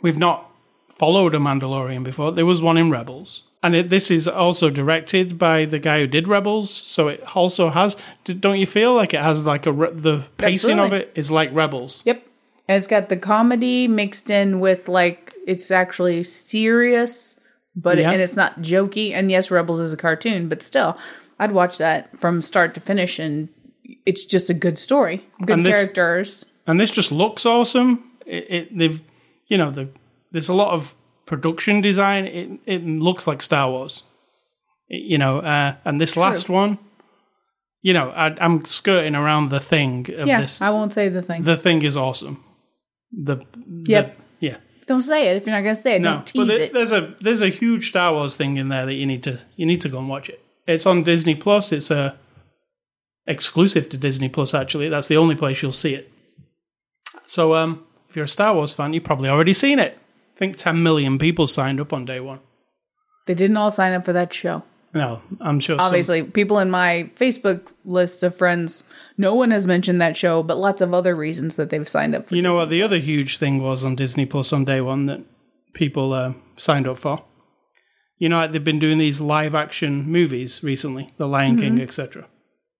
We've not followed a Mandalorian before. There was one in Rebels. And it, this is also directed by the guy who did Rebels, so it also has. Don't you feel like it has like a the pacing of it is like Rebels? Yep. And it's got the comedy mixed in with like it's actually serious, but Yeah. and it's not jokey. And yes, Rebels is a cartoon, but still, I'd watch that from start to finish, and it's just a good story, good And this- characters. and this just looks awesome. It, it they've you know the there's a lot of production design. It it looks like Star Wars, It- you know. Uh, and this last one, you know, I, I'm skirting around the thing of Yeah, this. I won't say the thing. the thing is awesome. The Yep. yeah. Don't say it if you're not going to say it. No, but there- it. there's a there's a huge Star Wars thing in there that you need to you need to go and watch it. It's on Disney Plus. It's a exclusive to Disney Plus. Actually, that's the only place you'll see it. So, um, if you're a Star Wars fan, you've probably already seen it. I think 10 million people signed up on day one. They didn't all sign up for that show. No, I'm sure. some- Obviously, people in my Facebook list of friends, no one has mentioned that show, but lots of other reasons that they've signed up for you know Disney. what the other huge thing was on Disney Plus on day one that people uh, signed up for? You know, like they've been doing these live action movies recently, The Lion King, etc.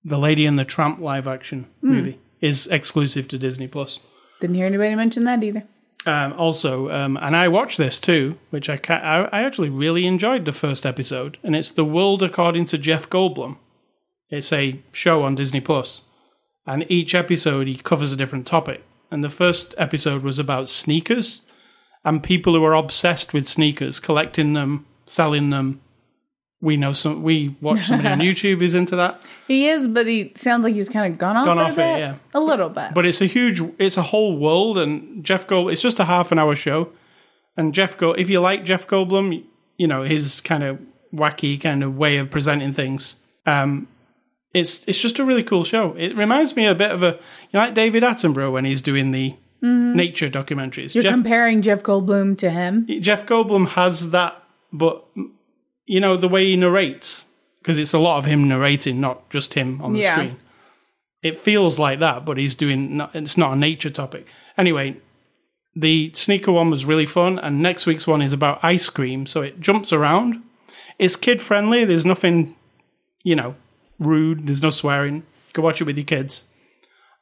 The Lady and the Tramp live action movie is exclusive to Disney Plus. Didn't hear anybody mention that either. Um, also, um, and I watched this too, which I, ca- I I actually really enjoyed the first episode, and it's The World According to Jeff Goldblum. It's a show on Disney Plus, and each episode he covers a different topic. And the first episode was about sneakers and people who are obsessed with sneakers, collecting them, selling them. We know some. We watch somebody on YouTube who's into that. He is, but he sounds like he's kind of gone off, Gone it off a it, yeah. A little bit. But it's a huge, it's a whole world, and Jeff Gold. It's just a half an hour show, and Jeff Gold. If you like Jeff Goldblum, you know his kind of wacky kind of way of presenting things. Um, it's it's just a really cool show. It reminds me a bit of a you know, like David Attenborough when he's doing the nature documentaries. You're Jeff comparing Jeff Goldblum to him. Jeff Goldblum has that, but you know the way he narrates because it's a lot of him narrating, not just him on the Yeah. screen. It feels like that, but he's doing. Not, it's not a nature topic. Anyway, the sneaker one was really fun, and next week's one is about ice cream, so it jumps around. It's kid friendly. There's nothing, you know, rude. There's no swearing. You can watch it with your kids.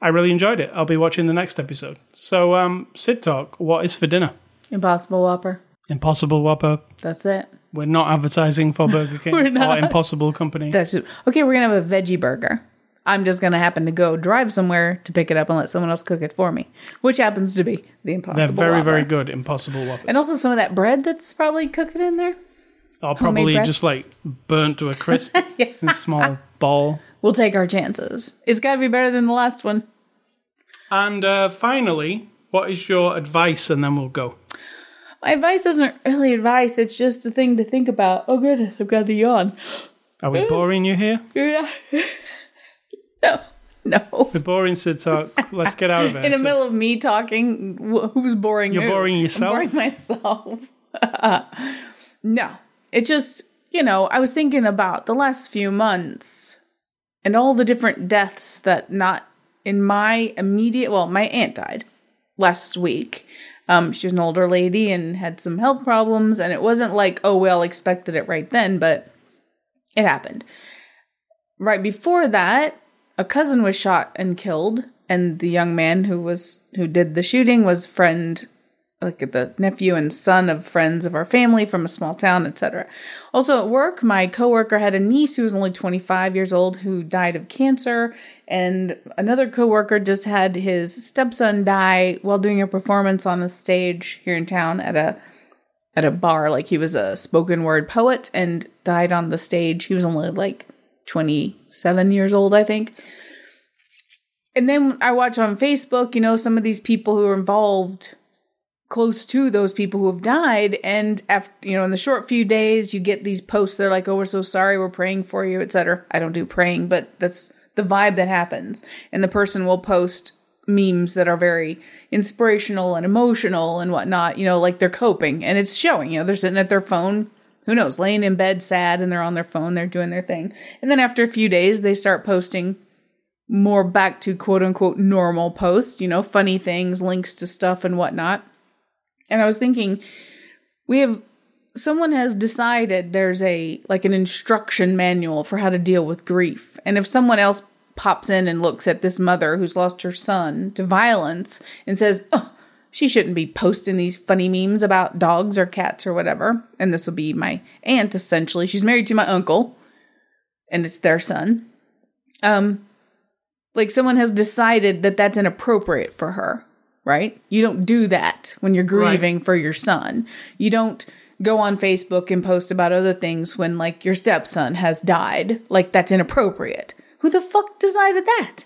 I really enjoyed it. I'll be watching the next episode. So, um, Sid Talk, what is for dinner? Impossible Whopper. Impossible Whopper. That's it. We're not advertising for Burger King We're not. or Impossible Company. That's it. Okay, we're gonna have a veggie burger. I'm just gonna happen to go drive somewhere to pick it up and let someone else cook it for me, which happens to be the Impossible. They're Impossible very, Whopper. very good. Impossible Whoppers. And also some of that bread that's probably cooking in there. or probably bread. just like burnt to a crisp in a small ball. We'll take our chances. It's got to be better than the last one. And uh, finally, what is your advice? And then we'll go. My advice isn't really advice. It's just a thing to think about. Oh goodness, I've got the yawn. Are we boring you here? Yeah. no. No. We're boring Sid talk. Let's get out of it. In the So- middle of me talking, wh- who's boring You're who? boring I'm yourself? boring myself. no. It's just, you know, I was thinking about the last few months and all the different deaths that not in my immediate, well, my aunt died last week. Um, she was an older lady and had some health problems, and it wasn't like, oh, we all expected it right then, but it happened. Right before that, a cousin was shot and killed, and the young man who was who did the shooting was friend like the nephew and son of friends of our family from a small town, etc. Also at work, my coworker had a niece who was only 25 years old who died of cancer, and another coworker just had his stepson die while doing a performance on a stage here in town at a at a bar. Like he was a spoken word poet and died on the stage. He was only like 27 years old, I think. And then I watch on Facebook, you know, some of these people who are involved close to those people who have died. And after you know in the short few days you get these posts they're like oh we're so sorry we're praying for you etc i don't do praying but that's the vibe that happens. And the person will post memes that are very inspirational and emotional and whatnot you know like they're coping and it's showing you know they're sitting at their phone who knows laying in bed sad and they're on their phone they're doing their thing. And then after a few days they start posting more back to quote unquote normal posts you know funny things links to stuff and whatnot and I was thinking, we have someone has decided there's a like an instruction manual for how to deal with grief. And if someone else pops in and looks at this mother who's lost her son to violence and says, "Oh, she shouldn't be posting these funny memes about dogs or cats or whatever." And this will be my aunt essentially. She's married to my uncle and it's their son. Um like someone has decided that that's inappropriate for her right? You don't do that when you're grieving for your son. You don't go on Facebook and post about other things when like your stepson has died. Like that's inappropriate. Who the fuck decided that?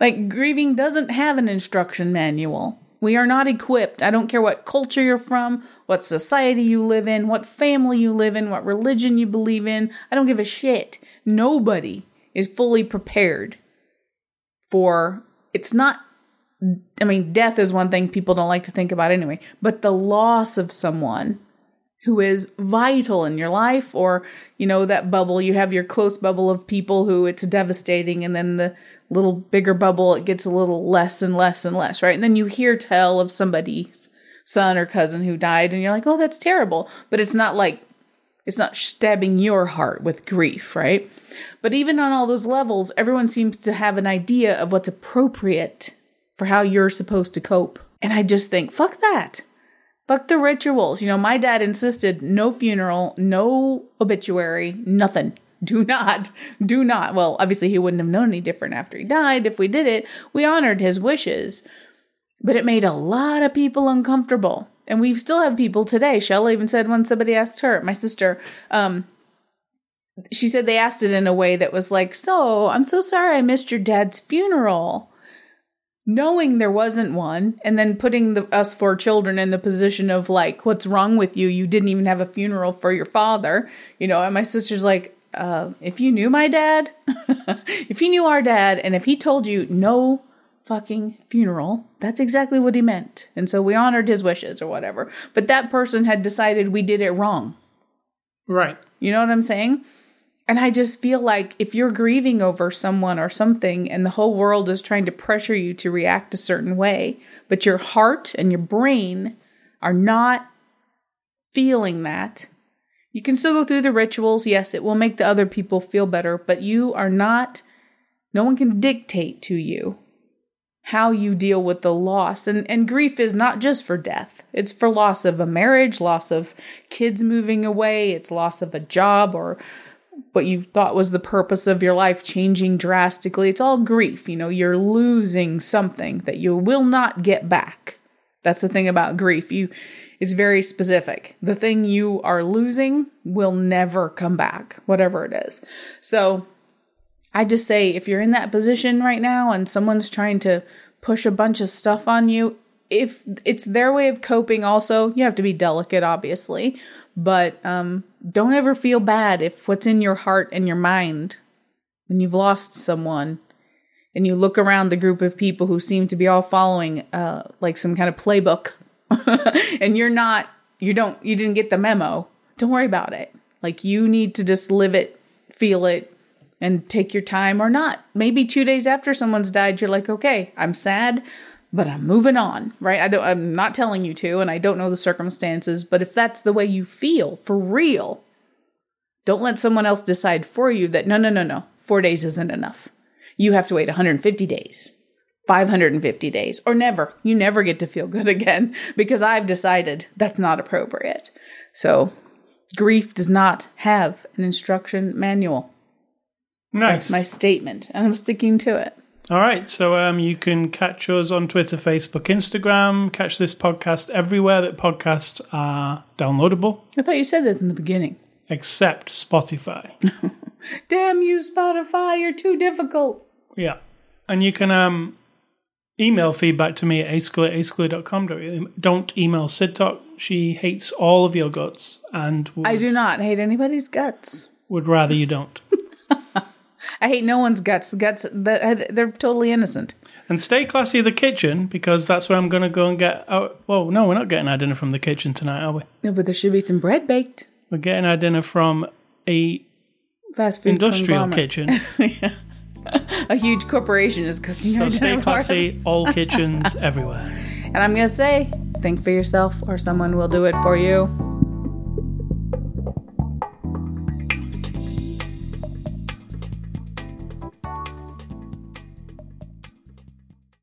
Like grieving doesn't have an instruction manual. We are not equipped. I don't care what culture you're from, what society you live in, what family you live in, what religion you believe in. I don't give a shit. Nobody is fully prepared for it's not I mean, death is one thing people don't like to think about anyway, but the loss of someone who is vital in your life, or, you know, that bubble, you have your close bubble of people who it's devastating, and then the little bigger bubble, it gets a little less and less and less, right? And then you hear tell of somebody's son or cousin who died, and you're like, oh, that's terrible. But it's not like, it's not stabbing your heart with grief, right? But even on all those levels, everyone seems to have an idea of what's appropriate for how you're supposed to cope. And I just think, fuck that. Fuck the rituals. You know, my dad insisted no funeral, no obituary, nothing. Do not, do not. Well, obviously, he wouldn't have known any different after he died. If we did it, we honored his wishes. But it made a lot of people uncomfortable. And we still have people today. Shella even said when somebody asked her, my sister, um, she said they asked it in a way that was like, So, I'm so sorry I missed your dad's funeral knowing there wasn't one and then putting the, us four children in the position of like what's wrong with you? You didn't even have a funeral for your father. You know and my sister's like uh, if you knew my dad if you knew our dad and if he told you no fucking funeral that's exactly what he meant. And so we honored his wishes or whatever. But that person had decided we did it wrong. Right. you know what i'm saying and I just feel like if you're grieving over someone or something and the whole world is trying to pressure you to react a certain way, but your heart and your brain are not feeling that, you can still go through the rituals. Yes, it will make the other people feel better, but you are not, no one can dictate to you how you deal with the loss. And, and grief is not just for death, it's for loss of a marriage, loss of kids moving away, it's loss of a job or what you thought was the purpose of your life changing drastically. It's all grief. You know, you're losing something that you will not get back. That's the thing about grief. You it's very specific. The thing you are losing will never come back, whatever it is. So I just say if you're in that position right now and someone's trying to push a bunch of stuff on you, if it's their way of coping also, you have to be delicate obviously, but um don't ever feel bad if what's in your heart and your mind when you've lost someone and you look around the group of people who seem to be all following uh, like some kind of playbook and you're not you don't you didn't get the memo don't worry about it. Like you need to just live it feel it and take your time or not. Maybe two days after someone's died you're like okay i'm sad but i'm moving on right i don't i'm not telling you to and i don't know the circumstances but if that's the way you feel for real don't let someone else decide for you that no no no no four days isn't enough you have to wait 150 days, 550 days, or never. You never get to feel good again because I've decided that's not appropriate. So, grief does not have an instruction manual. Nice. That's my statement, and I'm sticking to it. All right, so um, you can catch us on Twitter, Facebook, Instagram. Catch this podcast everywhere that podcasts are downloadable, I thought you said this in the beginning. except Spotify. Damn you, Spotify, you're too difficult. yeah, and you can um, email feedback to me at ascally at ascally.com. Don't, don't email Sid Talk. She hates all of your guts and would, I do not hate anybody's guts. would rather you don't. I hate no one's guts. Guts, they're uh, they're totally innocent. And stay classy the kitchen because that's where I'm going to go and get. Our, whoa, no, we're not getting our dinner from the kitchen tonight, are we? No, but there should be some bread baked. We're getting our dinner from a Fast food industrial kitchen. A huge corporation is cooking So stay dinner for us. classy, all kitchens everywhere. And I'm going to say, think for yourself or someone will do it for you.